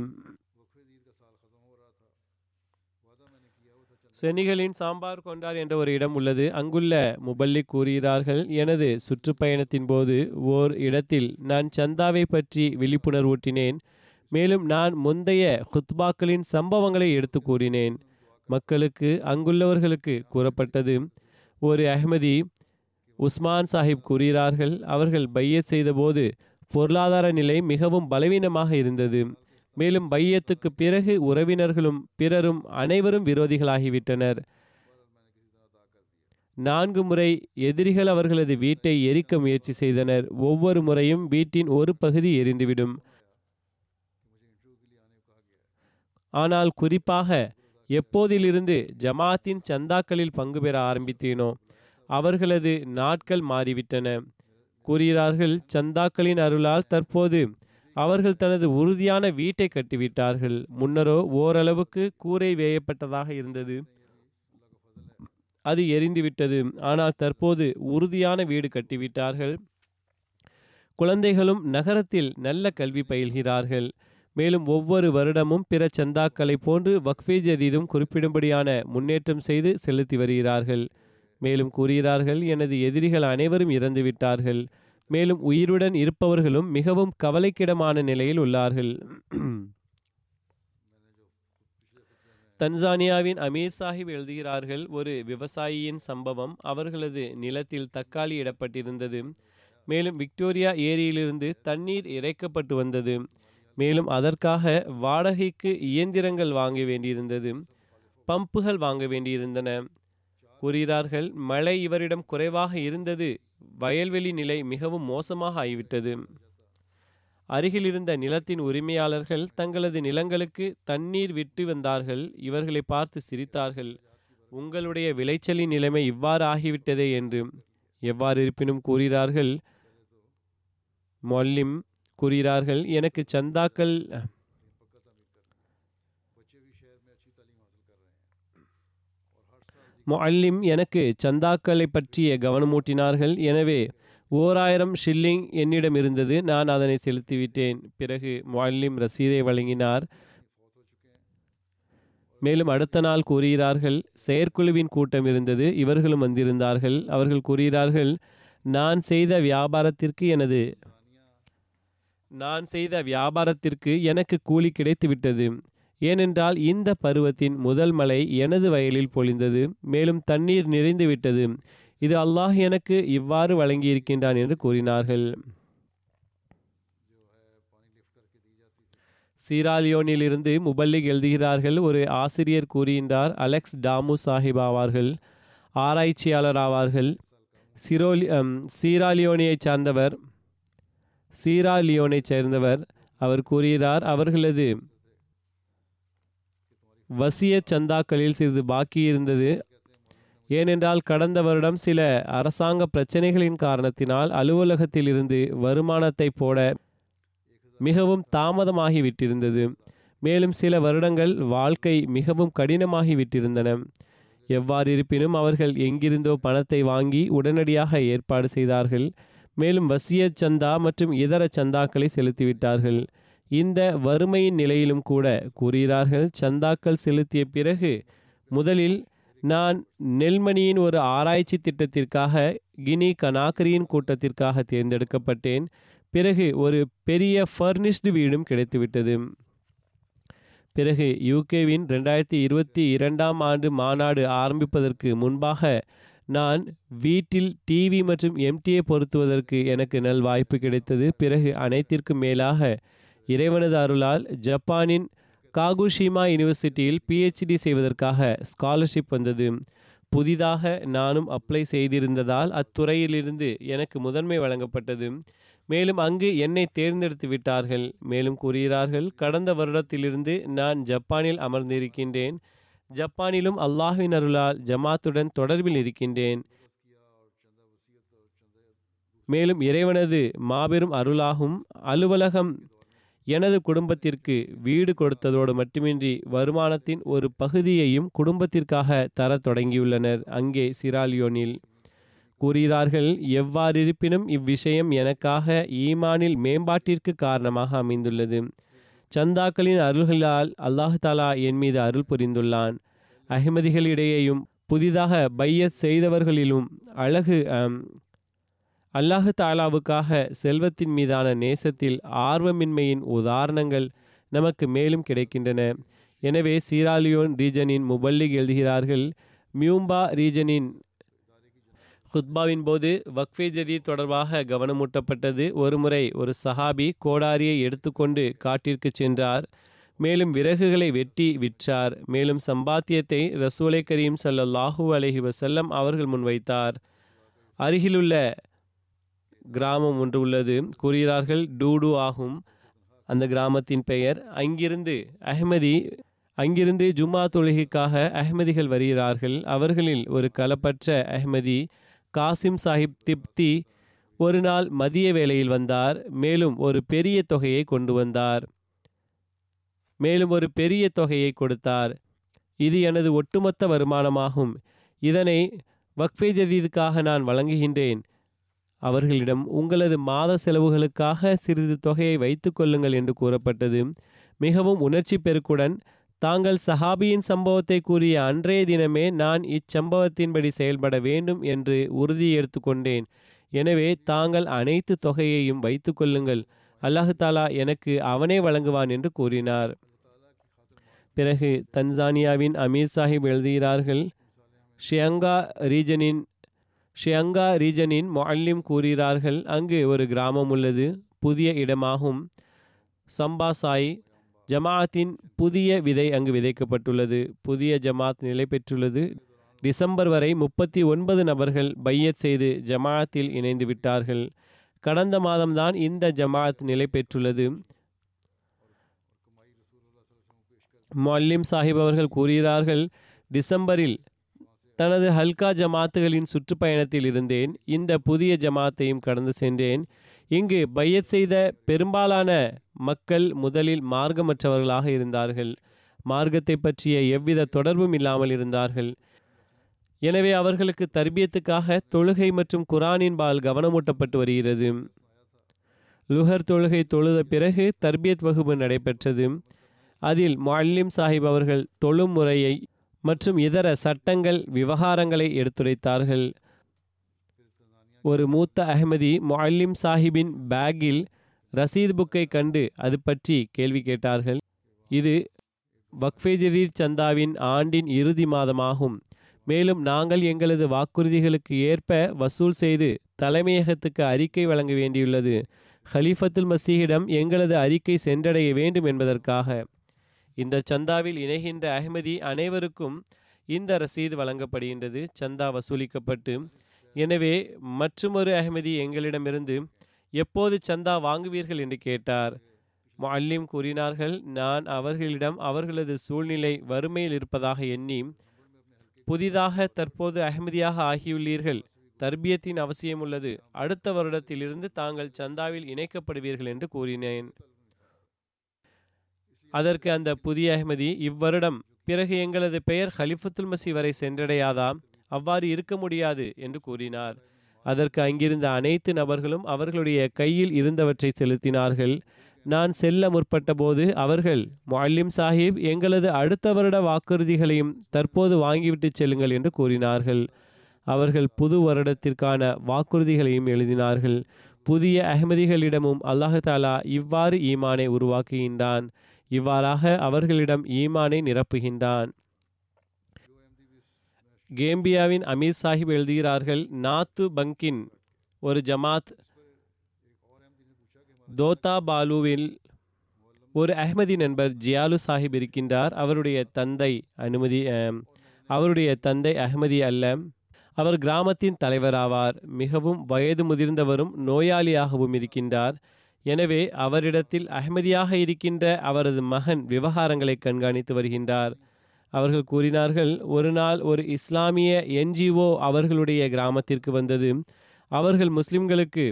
செனிகளின் சாம்பார் கொண்டார் என்ற ஒரு இடம் உள்ளது. அங்குள்ள முபல்லி கூறுகிறார்கள் எனது சுற்றுப்பயணத்தின் போது ஓர் இடத்தில் நான் சந்தாவை பற்றி விழிப்புணர்வூட்டினேன். மேலும் நான் முந்தைய ஹுத்பாக்களின் சம்பவங்களை எடுத்து கூறினேன். மக்களுக்கு அங்குள்ளவர்களுக்கு கூறப்பட்டது. ஒரு அஹ்மதி உஸ்மான் சாஹிப் கூறுகிறார்கள் அவர்கள் பையத் செய்தபோது பொருளாதார நிலை மிகவும் பலவீனமாக இருந்தது. மேலும் பையத்துக்கு பிறகு உறவினர்களும் பிறரும் அனைவரும் விரோதிகளாகிவிட்டனர். நான்கு முறை எதிரிகள் அவர்களது வீட்டை எரிக்க முயற்சி செய்தனர். ஒவ்வொரு முறையும் வீட்டின் ஒரு பகுதி எரிந்துவிடும். ஆனால் குறிப்பாக எப்போதிலிருந்து ஜமாத்தின் சந்தாக்களில் பங்கு பெற ஆரம்பித்தேனோ அவர்களது நாட்கள் மாறிவிட்டன. கூறுகிறார்கள் சந்தாக்களின் அருளால் தற்போது அவர்கள் தனது உறுதியான வீட்டை கட்டிவிட்டார்கள். முன்னரோ ஓரளவுக்கு கூரை வேயப்பட்டதாக இருந்தது. அது எரிந்துவிட்டது. ஆனால் தற்போது உறுதியான வீடு கட்டிவிட்டார்கள். குழந்தைகளும் நகரத்தில் நல்ல கல்வி பயில்கிறார்கள். மேலும் ஒவ்வொரு வருடமும் பிற சந்தாக்களை போன்று வக்ஃபே ஜதீதும் குறிப்பிடும்படியான முன்னேற்றம் செய்து செலுத்தி வருகிறார்கள். மேலும் கூறுகிறார்கள் எனது எதிரிகள் அனைவரும் இறந்துவிட்டார்கள். மேலும் உயிருடன் இருப்பவர்களும் மிகவும் கவலைக்கிடமான நிலையில் உள்ளார்கள். தன்சானியாவின் அமீர் சாஹிப் எழுதுகிறார்கள் ஒரு விவசாயியின் சம்பவம் அவர்களது நிலத்தில் தக்காளி இடப்பட்டிருந்தது. மேலும் விக்டோரியா ஏரியிலிருந்து தண்ணீர் இறைக்கப்பட்டு வந்தது. மேலும் அதற்காக வாடகைக்கு இயந்திரங்கள் வாங்க வேண்டியிருந்தது பம்புகள் வாங்க வேண்டியிருந்தன. கூறுகிறார்கள் மழை இவரிடம் குறைவாக இருந்தது. வயல்வெளி நிலை மிகவும் மோசமாக ஆகிவிட்டது. அருகில் இருந்த நிலத்தின் உரிமையாளர்கள் தங்களது நிலங்களுக்கு தண்ணீர் விட்டு வந்தார்கள். இவர்களை பார்த்து சிரித்தார்கள். உங்களுடைய விளைச்சலின் நிலைமை இவ்வாறு ஆகிவிட்டதே என்று. எவ்வாறு இருப்பினும் கூறுகிறார்கள் மொல்லிம் கூறுகிறார்கள். எனக்கு சந்தாக்கள் மொல்லிம் எனக்கு சந்தாக்களை பற்றிய கவனமூட்டினார்கள். எனவே ஓராயிரம் ஷில்லிங் என்னிடம் இருந்தது. நான் அதனை செலுத்திவிட்டேன். பிறகு மொல்லிம் ரசீதை வழங்கினார். மேலும் அடுத்த நாள் கூறுகிறார்கள் செயற்குழுவின் கூட்டம் இருந்தது. இவர்களும் வந்திருந்தார்கள். அவர்கள் கூறுகிறார்கள் நான் செய்த வியாபாரத்திற்கு எனது நான் செய்த வியாபாரத்திற்கு எனக்கு கூலி கிடைத்துவிட்டது. ஏனென்றால் இந்த பருவத்தின் முதல் மலை எனது வயலில் பொழிந்தது மேலும் தண்ணீர் நிறைந்து விட்டது இது அல்லாஹ் எனக்கு இவ்வாறு வழங்கியிருக்கின்றான் என்று கூறினார்கள். சீராலியோனிலிருந்து முபல்லிக் எழுதுகிறார்கள் ஒரு ஆசிரியர் கூறுகின்றார் அலெக்ஸ் டாமு சாஹிப் ஆவார்கள் ஆராய்ச்சியாளர் ஆவார்கள். சிரோலி அம், சீராலியோனியைச் சார்ந்தவர். சீரா லியோனைச் சேர்ந்தவர் அவர் கூறுகிறார் அவர்களது வசிய சந்தாக்களில் சிறிது பாக்கி இருந்தது. ஏனென்றால் கடந்த வருடம் சில அரசாங்க பிரச்சனைகளின் காரணத்தினால் அலுவலகத்தில் இருந்து வருமானத்தை போட மிகவும் தாமதமாகி விட்டிருந்தது மேலும் சில வருடங்கள் வாழ்க்கை மிகவும் கடினமாகி விட்டிருந்தன எவ்வாறு இருப்பினும் அவர்கள் எங்கிருந்தோ பணத்தை வாங்கி உடனடியாக ஏற்பாடு செய்தார்கள். மேலும் வசிய சந்தா மற்றும் இதர சந்தாக்களை செலுத்திவிட்டார்கள். இந்த வறுமையின் நிலையிலும் கூட கூறுகிறார்கள் சந்தாக்கள் செலுத்திய பிறகு முதலில் நான் நெல்மணியின் ஒரு ஆராய்ச்சி திட்டத்திற்காக கினி கனாக்கரியின் கூட்டத்திற்காக தேர்ந்தெடுக்கப்பட்டேன். பிறகு ஒரு பெரிய ஃபர்னிஷ்டு வீடும் கிடைத்துவிட்டது. பிறகு யூகேவின் ரெண்டாயிரத்தி இருபத்தி இரண்டாம் ஆண்டு மாநாடு ஆரம்பிப்பதற்கு முன்பாக நான் வீட்டில் டிவி மற்றும் எம்டியை பொருத்துவதற்கு எனக்கு நல் வாய்ப்பு கிடைத்தது. பிறகு அனைத்திற்கும் மேலாக இறைவனது அருளால் ஜப்பானின் காகுஷிமா யூனிவர்சிட்டியில் பிஹெச்டி செய்வதற்காக ஸ்காலர்ஷிப் வந்தது. புதிதாக நானும் அப்ளை செய்திருந்ததால் அத்துறையிலிருந்து எனக்கு முதன்மை வழங்கப்பட்டது. மேலும் அங்கு என்னை தேர்ந்தெடுத்து விட்டார்கள். மேலும் கூறுகிறார்கள் கடந்த வருடத்திலிருந்து நான் ஜப்பானில் அமர்ந்திருக்கின்றேன். ஜப்பானிலும் அல்லாஹின் அருளால் ஜமாத்துடன் தொடர்பில் இருக்கின்றேன். மேலும் இறைவனது மாபெரும் அருளாகும் அலுவலகம் எனது குடும்பத்திற்கு வீடு கொடுத்ததோடு மட்டுமின்றி வருமானத்தின் ஒரு பகுதியையும் குடும்பத்திற்காக தரத் தொடங்கியுள்ளனர். அங்கே சிராலியோனில் கூறுகிறார்கள் எவ்வாறிருப்பினும் இவ்விஷயம் எனக்காக ஈமானில் மேம்பாட்டிற்கு காரணமாக அமைந்துள்ளது. சந்தாக்களின் அருள்களால் அல்லாஹ் தாலா என் மீது அருள் புரிந்துள்ளான். அஹ்மதிகளிடையேயும் புதிதாக பையத் செய்தவர்களிலும் அழகு அம், அல்லாஹு தாலாவுக்காக செல்வத்தின் மீதான நேசத்தில் ஆர்வமின்மையின் உதாரணங்கள் நமக்கு மேலும் கிடைக்கின்றன. எனவே சீராலியோன் ரீஜனின் முபல்லிக் எழுதுகிறார்கள் மியூம்பா ரீஜனின் ஹுத்பாவின் போது வக்ஃபே ஜதி தொடர்பாக கவனமூட்டப்பட்டது. ஒருமுறை ஒரு சஹாபி கோடாரியை எடுத்துக்கொண்டு காட்டிற்கு சென்றார். மேலும் விறகுகளை வெட்டி விற்றார். மேலும் சம்பாத்தியத்தை ரசூலை கரீம் சல்லாஹூ அலைஹி செல்லம் அவர்கள் முன்வைத்தார். அருகிலுள்ள கிராமம் ஒன்று உள்ளது. கூறுகிறார்கள் டூடு ஆகும். அந்த கிராமத்தின் பெயர் அங்கிருந்து அஹ்மதி அங்கிருந்து ஜும்மா தொழுகைக்காக அஹ்மதிகள் வருகிறார்கள். அவர்களில் ஒரு களப்பற்ற அஹ்மதி காசிம் சாஹிப் திப்தி ஒரு நாள் மதிய வேளையில் வந்தார். மேலும் ஒரு பெரிய தொகையை கொண்டு வந்தார். மேலும் ஒரு பெரிய தொகையை கொடுத்தார். இது எனது ஒட்டுமொத்த வருமானமாகும். இதனை வக்ஃபே ஜதீதுக்காக நான் வழங்குகின்றேன். அவர்களிடம் உங்களது மாத செலவுகளுக்காக சிறிது தொகையை வைத்துக்கொள்ளுங்கள் என்று கூறப்பட்டது. மிகவும் உணர்ச்சி பெருக்குடன் தாங்கள் சஹாபியின் சம்பவத்தை கூறிய அன்றைய தினமே நான் இச்சம்பவத்தின்படி செயல்பட வேண்டும் என்று உறுதி எடுத்துக்கொண்டேன். எனவே தாங்கள் அனைத்து தொகையையும் வைத்து கொள்ளுங்கள். அல்லாஹாலா எனக்கு அவனே வழங்குவான் என்று கூறினார். பிறகு தன்சானியாவின் அமீர் சாஹிப் எழுதுகிறார்கள். ஷியங்கா ரீஜனின் ஷியங்கா ரீஜனின் மொல்லிம் கூறுகிறார்கள். அங்கு ஒரு கிராமம் உள்ளது. புதிய இடமாகும். சம்பாசாய் ஜமாஅத்தின் புதிய விதை அங்கு விதைக்கப்பட்டுள்ளது. புதிய ஜமாத் நிலை பெற்றுள்ளது. டிசம்பர் வரை முப்பத்தி ஒன்பது நபர்கள் பையத் செய்து ஜமாத்தில் இணைந்து விட்டார்கள். கடந்த மாதம்தான் இந்த ஜமாஅத் நிலை பெற்றுள்ளது. மல்லிம் சாஹிப் அவர்கள் கூறுகிறார்கள் டிசம்பரில் தனது ஹல்கா ஜமாத்துகளின் சுற்றுப்பயணத்தில் இருந்தேன். இந்த புதிய ஜமாத்தையும் கடந்து சென்றேன். இங்கு பையத் செய்த பெரும்பாலான மக்கள் முதலில் மார்க்கமற்றவர்களாக இருந்தார்கள். மார்க்கத்தை பற்றிய எவ்வித தொடர்பும் இல்லாமல் இருந்தார்கள். எனவே அவர்களுக்கு தர்பியத்துக்காக தொழுகை மற்றும் குரானின் பால் கவனமூட்டப்பட்டு வருகிறது. லுஹர் தொழுகை தொழுத பிறகு தர்பியத் வகுப்பு நடைபெற்றது. அதில் மல்லிம் சாஹிப் அவர்கள் தொழும் முறையை மற்றும் இதர சட்டங்கள் விவகாரங்களை எடுத்துரைத்தார்கள். ஒரு மூத்த அகமதி முஅல்லிம் சாஹிப்பின் பேக்கில் ரசீது புக்கை கண்டு அது பற்றி கேள்வி கேட்டார்கள். இது வக்ஃபே ஜதீத் சந்தாவின் ஆண்டின் இறுதி மாதமாகும். மேலும் நாங்கள் எங்களது வாக்குறுதிகளுக்கு ஏற்ப வசூல் செய்து தலைமையகத்துக்கு அறிக்கை வழங்க வேண்டியுள்ளது. ஹலீஃபத்துல் மசீஹிடம் எங்களது அறிக்கை சென்றடைய வேண்டும் என்பதற்காக. இந்த சந்தாவில் இணைகின்ற அஹ்மதி அனைவருக்கும் இந்த ரசீது வழங்கப்படுகின்றது. சந்தா வசூலிக்கப்பட்டு எனவே மற்றுமொரு அஹ்மதி எங்களிடமிருந்து எப்போது சந்தா வாங்குவீர்கள்? என்று கேட்டார். மல்லிம் கூறினார்கள் நான் அவர்களிடம் அவர்களது சூழ்நிலை வறுமையில் இருப்பதாக எண்ணி புதிதாக தற்போது அஹ்மதியாக ஆகியுள்ளீர்கள். தர்பியத்தின் அவசியம் உள்ளது அடுத்த வருடத்திலிருந்து தாங்கள் சந்தாவில் இணைக்கப்படுவீர்கள் என்று கூறினேன். அதற்கு அந்த புதிய அஹ்மதி இவ்வருடம் பிறகு எங்களது பெயர் ஹலிஃபுத்துல் மசி வரை சென்றடையாதா? அவ்வாறு இருக்க முடியாது என்று கூறினார். அதற்கு அங்கிருந்த அனைத்து நபர்களும் அவர்களுடைய கையில் இருந்தவற்றை செலுத்தினார்கள். நான் செல்ல முற்பட்ட போது அவர்கள் முல்லிம் சாஹிப் எங்களது அடுத்த வருட வாக்குறுதிகளையும் தற்போது வாங்கிவிட்டு செல்லுங்கள் என்று கூறினார்கள். அவர்கள் புது வருடத்திற்கான வாக்குறுதிகளையும் எழுதினார்கள். புதிய அகமதிகளிடமும் அல்லாஹு தாலா இவ்வாறு ஈமானை உருவாக்குகின்றான். இவ்வாறாக அவர்களிடம் ஈமானை நிரப்புகின்றான். கேம்பியாவின் அமீர் சாஹிப் எழுதுகிறார்கள் நாத்து பங்கின் ஒரு ஜமாத் தோதா பாலுவில் ஒரு அஹ்மதி நண்பர் ஜியாலு சாஹிப் இருக்கின்றார். அவருடைய தந்தை அனுமதி அவருடைய தந்தை அஹ்மதி அல்ல. அவர் கிராமத்தின் தலைவராவார் மிகவும் வயது முதிர்ந்தவரும் நோயாளியாகவும் இருக்கின்றார். எனவே அவரிடத்தில் அஹ்மதியாக இருக்கின்ற அவரது மகன் விவகாரங்களை கண்காணித்து வருகின்றார். அவர்கள் கூறினார்கள் ஒரு நாள் ஒரு இஸ்லாமிய என்ஜிஓ அவர்களுடைய கிராமத்திற்கு வந்தது. அவர்கள் முஸ்லிம்களுக்கு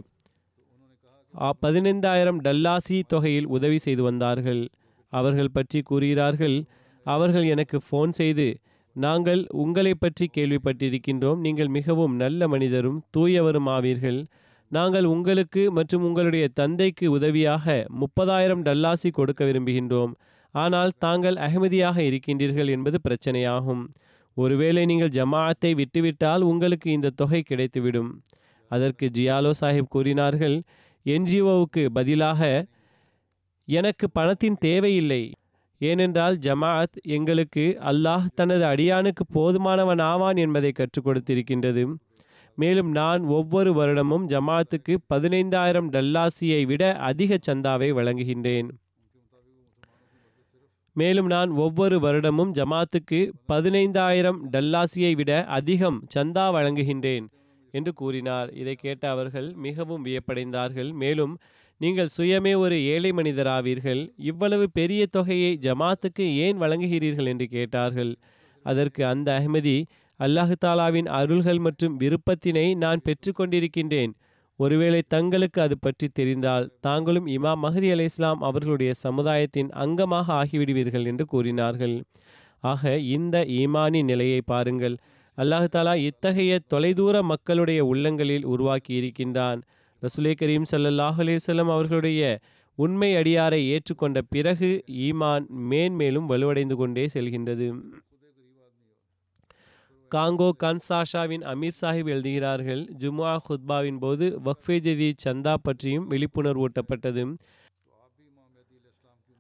பதினைந்தாயிரம் டல்லாசி தொகையில் உதவி செய்து வந்தார்கள். அவர்கள் பற்றி கூறுகிறார்கள் அவர்கள் எனக்கு ஃபோன் செய்து நாங்கள் உங்களை பற்றி கேள்விப்பட்டிருக்கின்றோம். நீங்கள் மிகவும் நல்ல மனிதரும் தூயவரும் ஆவீர்கள். நாங்கள் உங்களுக்கு மற்றும் உங்களுடைய தந்தைக்கு உதவியாக முப்பதாயிரம் டல்லாசி கொடுக்க விரும்புகின்றோம். ஆனால் தாங்கள் அகமதியாக இருக்கின்றீர்கள் என்பது பிரச்சனையாகும். ஒருவேளை நீங்கள் ஜமாஅத்தை விட்டுவிட்டால் உங்களுக்கு இந்த தொகை கிடைத்துவிடும். அதற்கு ஜியாலோ சாஹிப் கூறினார்கள் என்ஜிஓவுக்கு பதிலாக எனக்கு பணத்தின் தேவையில்லை. ஏனென்றால் ஜமாஅத் எங்களுக்கு அல்லாஹ் தனது அடியானுக்கு போதுமானவன் ஆவான் என்பதை கற்றுக் கொடுத்திருக்கின்றது. மேலும் நான் ஒவ்வொரு வருடமும் ஜமாஅத்துக்கு பதினைந்தாயிரம் டல்லாசியை விட அதிக சந்தாவை வழங்குகின்றேன். மேலும் நான் ஒவ்வொரு வருடமும் ஜமாத்துக்கு பதினைந்தாயிரம் டல்லாசியை விட அதிகம் சந்தா வழங்குகின்றேன் என்று கூறினார். இதை கேட்ட அவர்கள் மிகவும் வியப்படைந்தார்கள். மேலும் நீங்கள் சுயமே ஒரு ஏழை மனிதராவீர்கள். இவ்வளவு பெரிய தொகையை ஜமாத்துக்கு ஏன் வழங்குகிறீர்கள்? என்று கேட்டார்கள். அதற்கு அந்த அஹ்மதி அல்லாஹு தாலாவின் அருள்கள் மற்றும் விருப்பத்தினை நான் பெற்றுக்கொண்டிருக்கின்றேன். ஒருவேளை தங்களுக்கு அது பற்றி தெரிந்தால் தாங்களும் இமாம் மஹதி அலி இஸ்லாம் அவர்களுடைய சமுதாயத்தின் அங்கமாக ஆகிவிடுவீர்கள் என்று கூறினார்கள். ஆக இந்த ஈமானி நிலையை பாருங்கள். அல்லாஹாலா இத்தகைய தொலைதூர மக்களுடைய உள்ளங்களில் உருவாக்கி இருக்கின்றான். ரசுலே கரீம் சல்லாஹ் அலிசல்லம் அவர்களுடைய உண்மை அடியாரை ஏற்றுக்கொண்ட பிறகு ஈமான் மேன்மேலும் வலுவடைந்து கொண்டே செல்கின்றது. காங்கோ கன்சாஷாவின் அமீர் சாஹிப் எழுதுகிறார்கள் ஜுமா ஹுத்பாவின் போது வக்ஃபே ஜதி சந்தா பற்றியும் விழிப்புணர்வூட்டப்பட்டது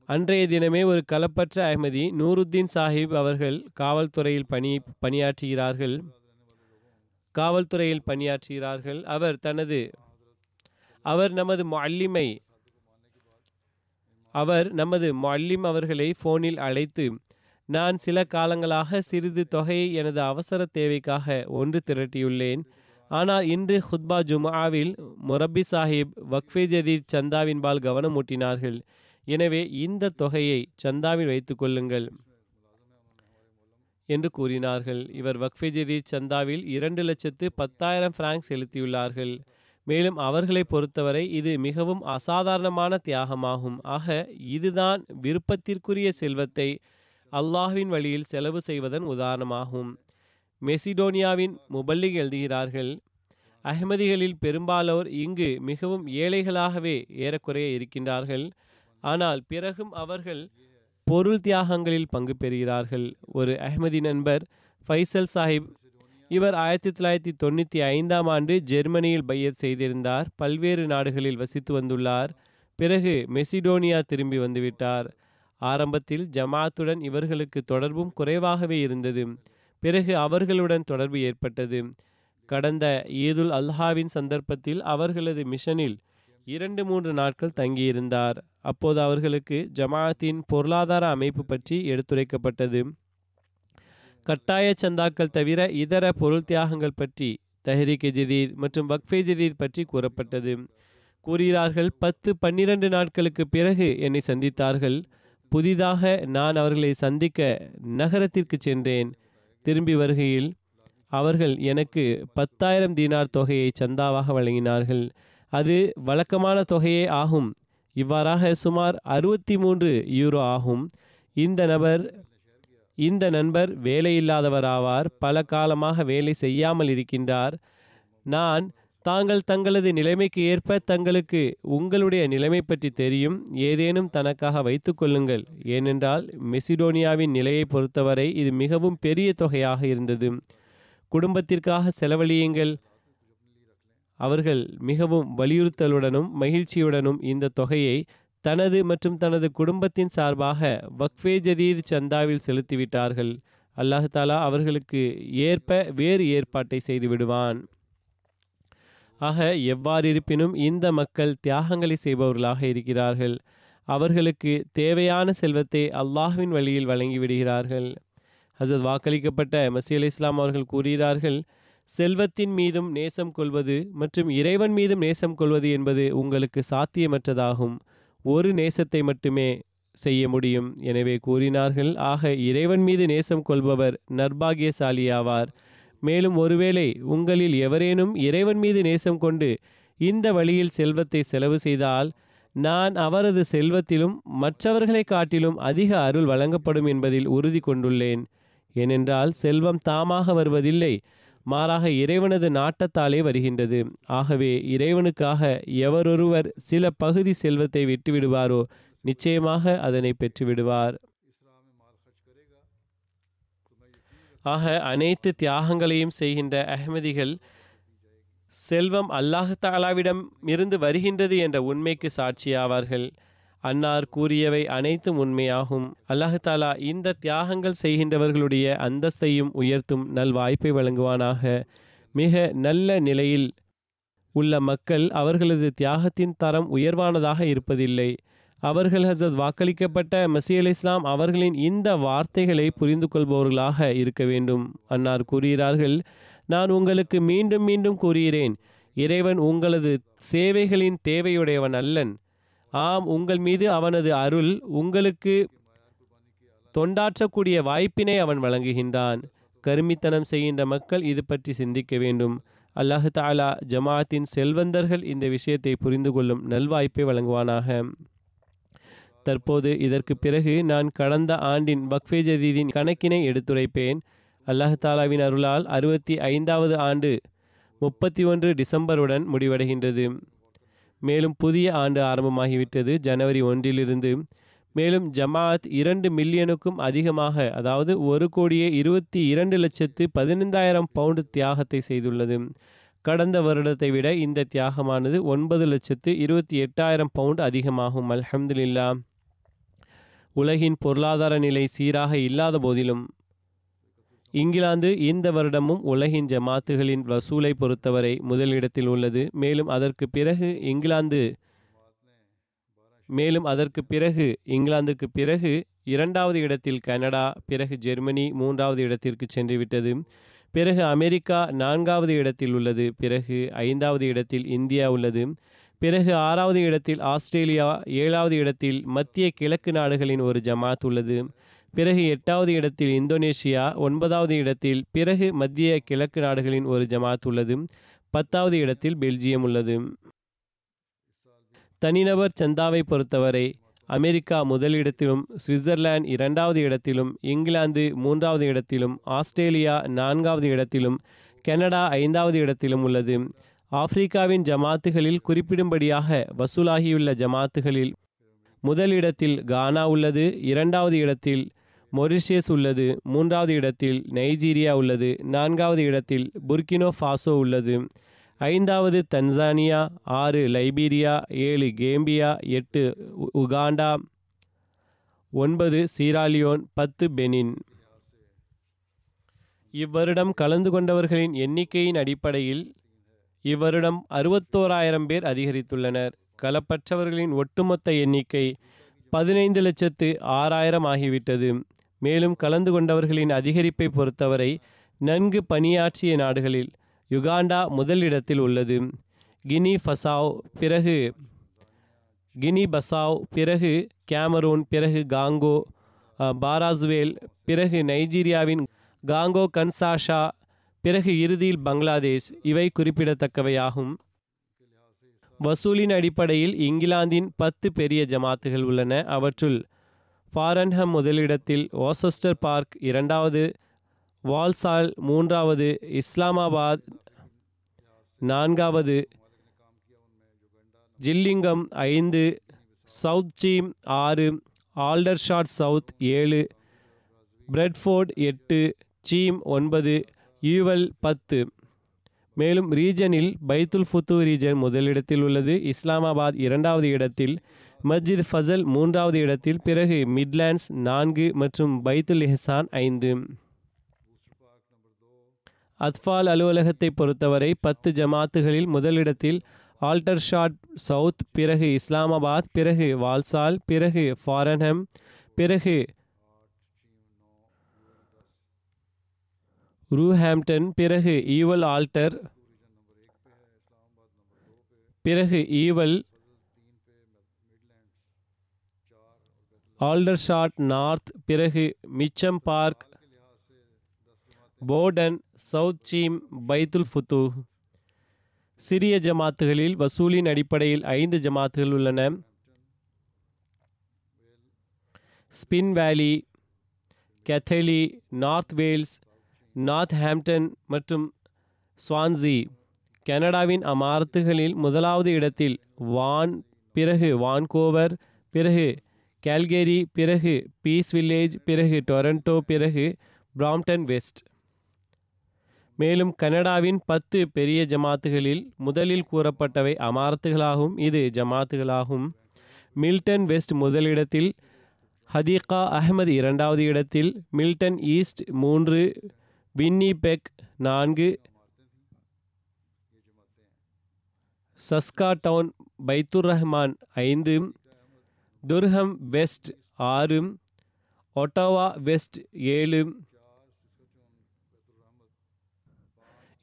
அன்றைய தினமே ஒரு களப்பற்ற அஹ்மதி நூருத்தீன் சாஹிப் அவர்கள் காவல்துறையில் பணி பணியாற்றுகிறார்கள். காவல்துறையில் பணியாற்றுகிறார்கள். அவர் தனது அவர் நமது மல்லிமை அவர் நமது மல்லிம் அவர்களை ஃபோனில் அழைத்து நான் சில காலங்களாக சிறிது தொகையை எனது அவசர தேவைக்காக ஒன்று திரட்டியுள்ளேன். ஆனால் இன்று ஹுத்பா ஜுமாவில் முரப்பி சாஹிப் வக்ஃபே ஜதீத் சந்தாவின்பால் கவனம் ஊட்டினார்கள். எனவே இந்த தொகையை சந்தாவில் வைத்துக் கொள்ளுங்கள் என்று கூறினார்கள். இவர் வக்ஃபே ஜதீத் சந்தாவில் இரண்டு லட்சத்து பத்தாயிரம் பிராங்க் செலுத்தியுள்ளார்கள். மேலும் அவர்களை பொறுத்தவரை இது மிகவும் அசாதாரணமான தியாகமாகும். ஆக இதுதான் விருப்பத்திற்குரிய செல்வத்தை அல்லாஹ்வின் வழியில் செலவு செய்வதன் உதாரணமாகும். மெசிடோனியாவின் முபல்லிக் எழுதுகிறார்கள் அஹ்மதிகளில் பெரும்பாலோர் இங்கு மிகவும் ஏழைகளாகவே ஏறக்குறைய இருக்கின்றார்கள். ஆனால் பிறகும் அவர்கள் பொருள் தியாகங்களில் பங்கு பெறுகிறார்கள். ஒரு அஹ்மதி நண்பர் ஃபைசல் சாஹிப் இவர் ஆயிரத்தி தொள்ளாயிரத்தி தொண்ணூற்றி ஐந்தாம் ஆண்டு ஜெர்மனியில் பையத் செய்திருந்தார். பல்வேறு நாடுகளில் வசித்து வந்துள்ளார். பிறகு மெசிடோனியா திரும்பி வந்துவிட்டார். ஆரம்பத்தில் ஜமாத்துடன் இவர்களுக்கு தொடர்பும் குறைவாகவே இருந்தது. பிறகு அவர்களுடன் தொடர்பு ஏற்பட்டது. கடந்த ஈதுல் அல்ஹாவின் சந்தர்ப்பத்தில் அவர்களது மிஷனில் இரண்டு மூன்று நாட்கள் தங்கியிருந்தார். அப்போது அவர்களுக்கு ஜமாஅத்தின் பொருளாதார அமைப்பு பற்றி எடுத்துரைக்கப்பட்டது. கட்டாய சந்தாக்கள் தவிர இதர பொருள் தியாகங்கள் பற்றி தஹரிகே ஜதீத் மற்றும் வக்ஃபே ஜதீத் பற்றி கூறப்பட்டது. கூறுகிறார்கள் பத்து பன்னிரண்டு நாட்களுக்கு பிறகு என்னை சந்தித்தார்கள். புதிதாக நான் அவர்களை சந்திக்க நகரத்திற்கு சென்றேன். திரும்பி வருகையில் அவர்கள் எனக்கு பத்தாயிரம் தீனார் தொகையை சந்தாவாக வழங்கினார்கள். அது வழக்கமான தொகையே ஆகும். இவ்வாறாக சுமார் அறுபத்தி மூன்று யூரோ ஆகும். இந்த நபர் இந்த நண்பர் வேலையில்லாதவராவார். பல காலமாக வேலை செய்யாமல் இருக்கின்றார். நான் தாங்கள் தங்களது நிலைமைக்கு ஏற்ப தங்களுக்கு உங்களுடைய நிலைமை பற்றி தெரியும். ஏதேனும் தனக்காக வைத்து கொள்ளுங்கள் ஏனென்றால் மெசிடோனியாவின் நிலையை பொறுத்தவரை இது மிகவும் பெரிய தொகையாக இருந்தது. குடும்பத்திற்காக செலவழியுங்கள். அவர்கள் மிகவும் வலியுறுத்தலுடனும் மகிழ்ச்சியுடனும் இந்த தொகையை தனது மற்றும் தனது குடும்பத்தின் சார்பாக வக்ஃபே ஜதீத் சந்தாவில் செலுத்திவிட்டார்கள். அல்லாஹ் தாலா அவர்களுக்கு ஏற்ப வேறு ஏற்பாட்டை செய்து விடுவான். ஆக எவ்வாறிருப்பினும் இந்த மக்கள் தியாகங்களை செய்பவர்களாக இருக்கிறார்கள். அவர்களுக்கு தேவையான செல்வத்தை அல்லாஹ்வின் வழியில் வழங்கிவிடுகிறார்கள். ஹசத் வாக்களிக்கப்பட்ட மசி அலி இஸ்லாம் அவர்கள் கூறுகிறார்கள் செல்வத்தின் மீதும் நேசம் கொள்வது மற்றும் இறைவன் மீதும் நேசம் கொள்வது என்பது உங்களுக்கு சாத்தியமற்றதாகும். ஒரு நேசத்தை மட்டுமே செய்ய முடியும். எனவே கூறினார்கள் ஆக இறைவன் மீது நேசம் கொள்பவர் நர்பாகியசாலியாவார் மேலும் ஒருவேளை உங்களில் எவரேனும் இறைவன் மீது நேசம் கொண்டு இந்த வழியில் செல்வத்தை செலவு செய்தால் நான் அவரது செல்வத்திலும் மற்றவர்களை காட்டிலும் அதிக அருள் வழங்கப்படும் என்பதில் உறுதி கொண்டுள்ளேன். ஏனென்றால் செல்வம் தாமாக வருவதில்லை மாறாக இறைவனது நாட்டத்தாலே வருகின்றது. ஆகவே இறைவனுக்காக எவரொருவர் சில பகுதி செல்வத்தை விட்டுவிடுவாரோ நிச்சயமாக அதனை பெற்றுவிடுவார். ஆக அனைத்து தியாகங்களையும் செய்கின்ற அஹ்மதிகள் செல்வம் அல்லாஹ் தாலாவிடம் இருந்து வருகின்றது என்ற உண்மைக்கு சாட்சியாவார்கள். அன்னார் கூறியவை அனைத்தும் உண்மையாகும். அல்லாஹ் தாலா இந்த தியாகங்கள் செய்கின்றவர்களுடைய அந்தஸ்தையும் உயர்த்தும் நல் வாய்ப்பை வழங்குவானாக. மிக நல்ல நிலையில் உள்ள மக்கள் அவர்களது தியாகத்தின் தரம் உயர்வானதாக இருப்பதில்லை. அவர்கள் ஹசத் வாக்களிக்கப்பட்ட மசி இஸ்லாம் அவர்களின் இந்த வார்த்தைகளை புரிந்து கொள்பவர்களாக இருக்க வேண்டும். அன்னார் கூறுகிறார்கள் நான் உங்களுக்கு மீண்டும் மீண்டும் கூறுகிறேன் இறைவன் உங்களது சேவைகளின் தேவையுடையவன் அல்லன். ஆம் உங்கள் மீது அவனது அருள் உங்களுக்கு தொண்டாற்றக்கூடிய வாய்ப்பினை அவன் வழங்குகின்றான். கருமித்தனம் செய்கின்ற மக்கள் இது பற்றி சிந்திக்க வேண்டும். அல்லாஹு தாலா ஜமாத்தின் செல்வந்தர்கள் இந்த விஷயத்தை புரிந்து கொள்ளும் நல்வாய்ப்பை வழங்குவானாக. தற்போது இதற்கு பிறகு நான் கடந்த ஆண்டின் வக்ஃபே ஜதீதின் கணக்கினை எடுத்துரைப்பேன். அல்லாஹ் தாலாவின் அருளால் அறுபத்தி ஐந்தாவது ஆண்டு முப்பத்தி ஒன்று டிசம்பருடன் முடிவடைகின்றது. மேலும் புதிய ஆண்டு ஆரம்பமாகிவிட்டது ஜனவரி ஒன்றிலிருந்து. மேலும் ஜமாஅத் இரண்டு மில்லியனுக்கும் அதிகமாக அதாவது ஒரு கோடியே இருபத்தி இரண்டு லட்சத்து பதினைந்தாயிரம் பவுண்டு தியாகத்தை செய்துள்ளது. கடந்த வருடத்தை விட இந்த தியாகமானது ஒன்பது லட்சத்து இருபத்தி எட்டாயிரம் பவுண்ட் அதிகமாகும். அல்ஹம்துலில்லா உலகின் பொருளாதார நிலை சீராக இல்லாத போதிலும் இங்கிலாந்து இந்த வருடமும் உலகின் ஜமாத்துகளின் வசூலை பொறுத்தவரை முதலிடத்தில் உள்ளது. மேலும் அதற்கு பிறகு இங்கிலாந்து மேலும் அதற்கு பிறகு இங்கிலாந்துக்கு பிறகு இரண்டாவது இடத்தில் கனடா பிறகு ஜெர்மனி மூன்றாவது இடத்திற்கு சென்றுவிட்டது. பிறகு அமெரிக்கா நான்காவது இடத்தில் உள்ளது. பிறகு ஐந்தாவது இடத்தில் இந்தியா உள்ளது. பிறகு ஆறாவது இடத்தில் ஆஸ்திரேலியா ஏழாவது இடத்தில் மத்திய கிழக்கு நாடுகளின் ஒரு ஜமாத் உள்ளது. பிறகு எட்டாவது இடத்தில் இந்தோனேஷியா ஒன்பதாவது இடத்தில் பிறகு மத்திய கிழக்கு நாடுகளின் ஒரு ஜமாத் உள்ளது. பத்தாவது இடத்தில் பெல்ஜியம் உள்ளது. தனிநபர் சந்தாவை பொறுத்தவரை அமெரிக்கா முதலிடத்திலும் சுவிட்சர்லாந்து இரண்டாவது இடத்திலும் இங்கிலாந்து மூன்றாவது இடத்திலும் ஆஸ்திரேலியா நான்காவது இடத்திலும் கனடா ஐந்தாவது இடத்திலும் உள்ளது. ஆப்பிரிக்காவின் ஜமாத்துகளில் குறிப்பிடும்படியாக வசூலாகியுள்ள ஜமாத்துகளில் முதலிடத்தில் கானா உள்ளது இரண்டாவது இடத்தில் மொரிஷியஸ் உள்ளது மூன்றாவது இடத்தில் நைஜீரியா உள்ளது நான்காவது இடத்தில் புர்கினோ ஃபாசோ உள்ளது. ஐந்தாவது தன்சானியா ஆறு லைபீரியா ஏழு கேம்பியா எட்டு உகாண்டா ஒன்பது சீராலியோன் பத்து பெனின். இவ்வருடம் கலந்து கொண்டவர்களின் எண்ணிக்கையின் அடிப்படையில் இவ்வருடம் அறுபத்தோராயிரம் பேர் அதிகரித்துள்ளனர். களப்பற்றவர்களின் ஒட்டுமொத்த எண்ணிக்கை பதினைந்து லட்சத்து ஆறாயிரம் ஆகிவிட்டது. மேலும் கலந்து கொண்டவர்களின் அதிகரிப்பை பொறுத்தவரை நன்கு பணியாற்றிய நாடுகளில் யுகாண்டா முதலிடத்தில் உள்ளது. கினி ஃபசாவ் பிறகு கினி பசாவ் பிறகு கேமரூன் பிறகு காங்கோ பாராசுவேல் பிறகு நைஜீரியாவின் காங்கோ கன்சாஷா பிறகு இறுதியில் பங்களாதேஷ் இவை குறிப்பிடத்தக்கவையாகும். வசூலின் அடிப்படையில் இங்கிலாந்தின் பத்து பெரிய ஜமாத்துகள் உள்ளன. அவற்றுள் ஃபாரன்ஹம் முதலிடத்தில் ஓசஸ்டர் பார்க் இரண்டாவது வால்சால் மூன்றாவது இஸ்லாமாபாத் நான்காவது ஜில்லிங்கம் ஐந்து சவுத் சீம் ஆறு ஆல்டர்ஷாட் சவுத் ஏழு பிரெட்ஃபோர்ட் எட்டு சீம் ஒன்பது யூவல் பத்து. மேலும் ரீஜனில் பைத்துல் ஃபுத்து ரீஜன் முதலிடத்தில் உள்ளது. இஸ்லாமாபாத் இரண்டாவது இடத்தில் மஸ்ஜித் ஃபசல் மூன்றாவது இடத்தில் பிறகு மிட்லாண்ட்ஸ் நான்கு மற்றும் பைத்துல் எஹசான் ஐந்து. அத்ஃபால் அலுவலகத்தை பொறுத்தவரை பத்து ஜமாத்துகளில் முதலிடத்தில் ஆல்டர்ஷாட் சவுத் பிறகு இஸ்லாமாபாத் பிறகு வால்சால் பிறகு ஃபாரன்ஹம் பிறகு ரூஹாம்டன் பிறகு ஈவல் ஆல்டர் பிறகு ஈவல் ஆல்டர்ஷாட் நார்த் பிறகு Mitcham park Bourdon south seam பைத்துல் ஃபுத்து. சிறிய ஜமாத்துகளில் வசூலின் அடிப்படையில் ஐந்து ஜமாத்துகள் உள்ளன. Spen Valley Keighley North Wales North Northampton Swansea கனடாவின் அமாரத்துகளில் முதலாவது இடத்தில் வான் பிறகு வான்கோவர் பிறகு கேல்கேரி பிறகு பீஸ் வில்லேஜ் பிறகு டொரண்டோ பிறகு பிராம்டன் வெஸ்ட். மேலும் கனடாவின் பத்து பெரிய ஜமாத்துகளில் முதலில் கூறப்பட்டவை அமாரத்துகளாகும் இது ஜமாத்துகளாகும். மில்டன் வெஸ்ட் முதலிடத்தில் ஹதீகா அஹ்மத் இரண்டாவது இடத்தில் மில்டன் ஈஸ்ட் மூன்று வின்னிபெக் நான்கு சஸ்கா டவுன் பைத்துர் ரஹ்மான் ஐந்து துர்ஹம் வெஸ்ட் ஆறு ஒட்டோவா வெஸ்ட் ஏழு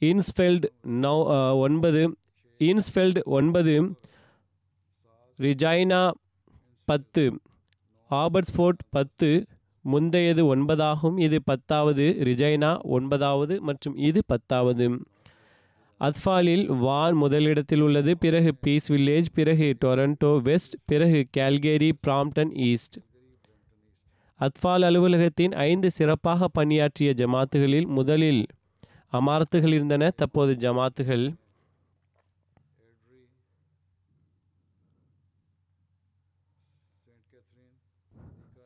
இன்ஸ்ஃபெல்ட் நௌ ஒன்பது இன்ஸ்ஃபெல்ட் ஒன்பது ரிஜைனா பத்து ஆபர்ட்ஸ்ஃபோர்ட் பத்து முந்தையது ஒன்பதாகும் இது பத்தாவது ரிஜைனா ஒன்பதாவது மற்றும் இது பத்தாவது. அத்ஃபாலில் வான் முதலிடத்தில் உள்ளது பிறகு பீஸ் வில்லேஜ் பிறகு டொரண்டோ வெஸ்ட் பிறகு கேல்கேரி பிராம்டன் ஈஸ்ட். அத்ஃபால் அலுவலகத்தின் ஐந்து சிறப்பாக பணியாற்றிய ஜமாத்துகளில் முதலில் அமார்த்துகள் இருந்தன தற்போது ஜமாத்துகள்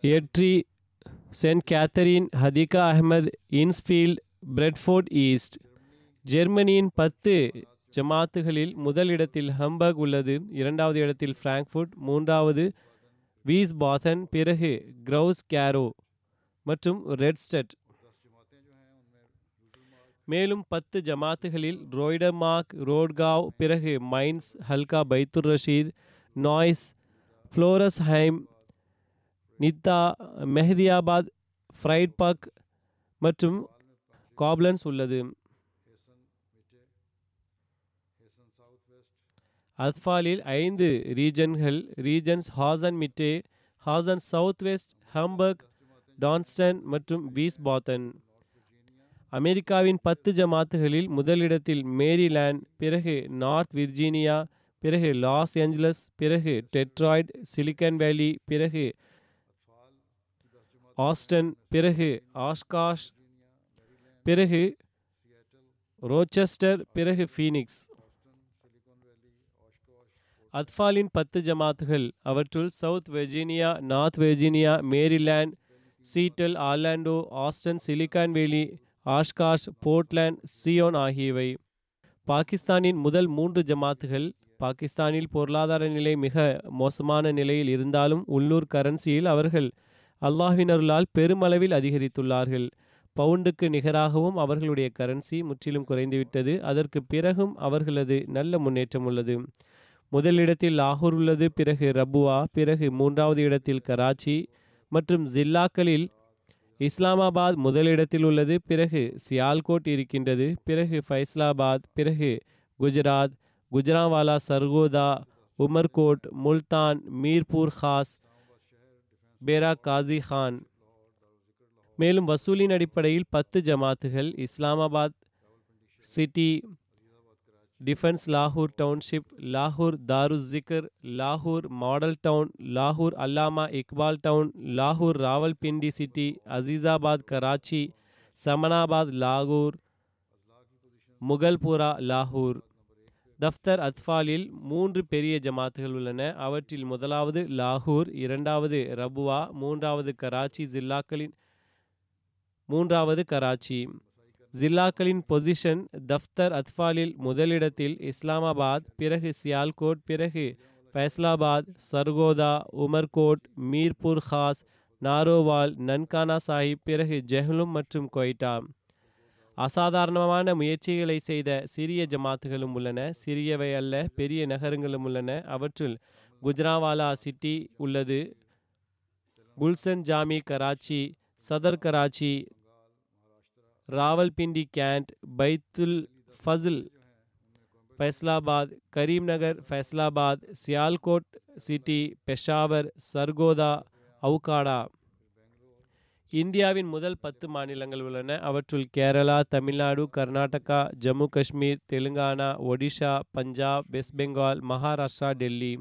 ஏற்றி Saint Catherine Hadiqa Ahmad Innisfil Bradford East ஜெர்மனியின் பத்து ஜமாத்துகளில் முதல் இடத்தில் ஹம்பர்க் உள்ளது. இரண்டாவது இடத்தில் ஃப்ராங்க்ஃபுட் மூன்றாவது வீஸ் பாதன் பிறகு கிரௌஸ் கேரோ மற்றும் ரெட்ஸ்டட் மேலும் பத்து ஜமாத்துகளில் ரோய்டமார்க் ரோட்காவ் பிறகு Mainz ஹல்கா Baitur Rashid Neuss Florsheim Nidda Mahdiabad Friedberg மற்றும் காப்லன்ஸ் உள்ளது. அத்ஃபாலில் ஐந்து ரீஜன்கள் regions Hessen Mitte Hessen South West Hamburg டான்ஸ்டன் மற்றும் வீஸ்பாத்தன் அமெரிக்காவின் பத்து ஜமாத்துகளில் முதலிடத்தில் மேரிலேண்ட் பிறகு நார்த் விர்ஜீனியா பிறகு லாஸ் ஏஞ்சலஸ் பிறகு டெட்ராய்ட் சிலிக்கன் வேலி பிறகு ஆஸ்டன் பிறகு ஆஷ்காஷ் பிறகு ரோச்செஸ்டர் பிறகு ஃபீனிக்ஸ். அத்ஃபாலின் பத்து ஜமாத்துகள் அவற்றுள் South Virginia North Virginia Maryland Seattle Orlando Austin Silicon Valley Oshkosh Portland Zion ஆகியவை. பாகிஸ்தானின் முதல் மூன்று ஜமாத்துகள் பாகிஸ்தானில் பொருளாதார நிலை மிக மோசமான நிலையில் இருந்தாலும் உள்ளூர் கரன்சியில் அவர்கள் அல்லாஹ்வினருளால் பெருமளவில் அதிகரித்துள்ளார்கள். பவுண்டுக்கு நிகராகவும் அவர்களுடைய கரன்சி முற்றிலும் குறைந்துவிட்டது. அதற்கு பிறகும் அவர்களது நல்ல முன்னேற்றம் உள்ளது. முதலிடத்தில் லாகூர் உள்ளது பிறகு ரபுவா பிறகு மூன்றாவது இடத்தில் கராச்சி மற்றும் ஜில்லாக்களில் இஸ்லாமாபாத் முதலிடத்தில் உள்ளது பிறகு சியால்கோட் இருக்கின்றது பிறகு ஃபைஸ்லாபாத் பிறகு குஜராத் குஜராவாலா சர்கோதா உமர்கோட் முல்தான் மீர்பூர் ஹாஸ் பேரா காசி ஹான் மேலும் வசூலின் அடிப்படையில் பத்து ஜமாத்துகள் இஸ்லாமாபாத் சிட்டி டிஃபென்ஸ் லாகூர் டவுன்ஷிப் லாகூர் தாருஸ்ஸிகர் லாகூர் மாடல் டவுன் லாகூர் அல்லாமா இக்பால் டவுன் லாகூர் ராவல்பிண்டி சிட்டி அசீசாபாத் கராச்சி சமனாபாத் லாகூர் முகல்புரா லாகூர். தஃப்தர் அத்ஃபாலில் மூன்று பெரிய ஜமாத்துகள் உள்ளன. அவற்றில் முதலாவது லாகூர் இரண்டாவது ரபுவா மூன்றாவது கராச்சி ஜில்லாக்களின் மூன்றாவது கராச்சி ஜில்லாக்களின் பொசிஷன் தஃப்தர் அத்ஃபாலில் முதலிடத்தில் இஸ்லாமாபாத் பிறகு சியால்கோட் பிறகு ஃபைஸ்லாபாத் சர்கோதா உமர்கோட் மீர்பூர் ஹாஸ் நாரோவால் நன்கானா சாஹிப் பிறகு ஜெஹ்லும் மற்றும் கொய்டா அசாதாரணமான முயற்சிகளை செய்த சிறிய ஜமாத்துகளும் உள்ளன சிறியவை அல்ல பெரிய நகரங்களும் உள்ளன. அவற்றுள் குஜராவாலா சிட்டி உள்ளது குல்சன் ஜாமி கராச்சி சதர் கராச்சி ராவல்பிண்டி கேண்ட் பைத்துல் ஃபசில் ஃபைஸ்லாபாத் கரீம்நகர் ஃபைஸ்லாபாத் சியால்கோட் சிட்டி பெஷாவர் சர்கோதா அவுகாடா. இந்தியாவின் முதல் பத்து மாநிலங்கள் உள்ளன. அவற்றுள் கேரளா தமிழ்நாடு கர்நாடகா ஜம்மு காஷ்மீர் தெலுங்கானா ஒடிஷா பஞ்சாப் வெஸ்ட் பெங்கால் மகாராஷ்டிரா டெல்லி.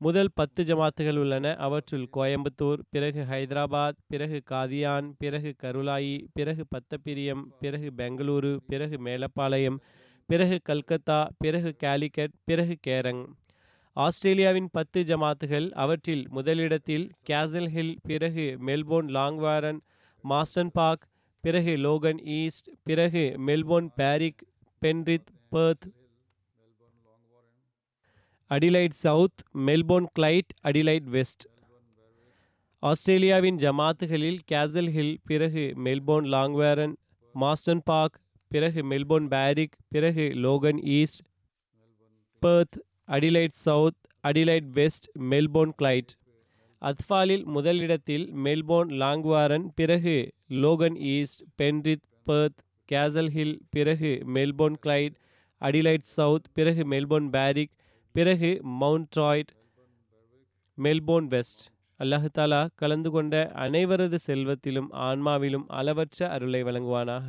முதல் பத்து ஜமாத்துகள் உள்ளன. அவற்றுள் கோயம்புத்தூர் பிறகு ஹைதராபாத் பிறகு காதியான் பிறகு கருளாயி பிறகு பத்தப்பிரியம் பிறகு பெங்களூரு பிறகு மேலப்பாளையம் பிறகு கல்கத்தா பிறகு கேலிக்கட் பிறகு கேரங். ஆஸ்திரேலியாவின் பத்து ஜமாத்துகள் அவற்றில் முதலிடத்தில் கேசல் ஹில் பிறகு மெல்போர்ன் லாங்வாரன் மாஸ்டன் பார்க் பிறகு லோகன் ஈஸ்ட் பிறகு Melbourne Berwick Penrith Perth Adelaide South Melbourne Clyde Adelaide West ஆஸ்திரேலியாவின் ஜமாத்துகளில் கேசல் ஹில் பிறகு மெல்போர்ன் லாங்வேரன் மாஸ்டன் பார்க் பிறகு மெல்போர்ன் பேரிக் பிறகு Logan East Perth Adelaide South Adelaide West Melbourne Clyde. அத்ஃபாலில் முதலிடத்தில் மெல்போர்ன் லாங்வாரன் பிறகு Logan East Penrith Perth Castle Hill பிறகு மெல்போர்ன் கிளைட் அடிலைட் சவுத் பிறகு மெல்போர்ன் பேரிக் பிறகு மவுண்ட் ட்ராய்ட் மெல்போர்ன் வெஸ்ட். அல்லாஹாலா கலந்து கொண்ட அனைவரது செல்வத்திலும் ஆன்மாவிலும் அளவற்ற அருளை வழங்குவானாக.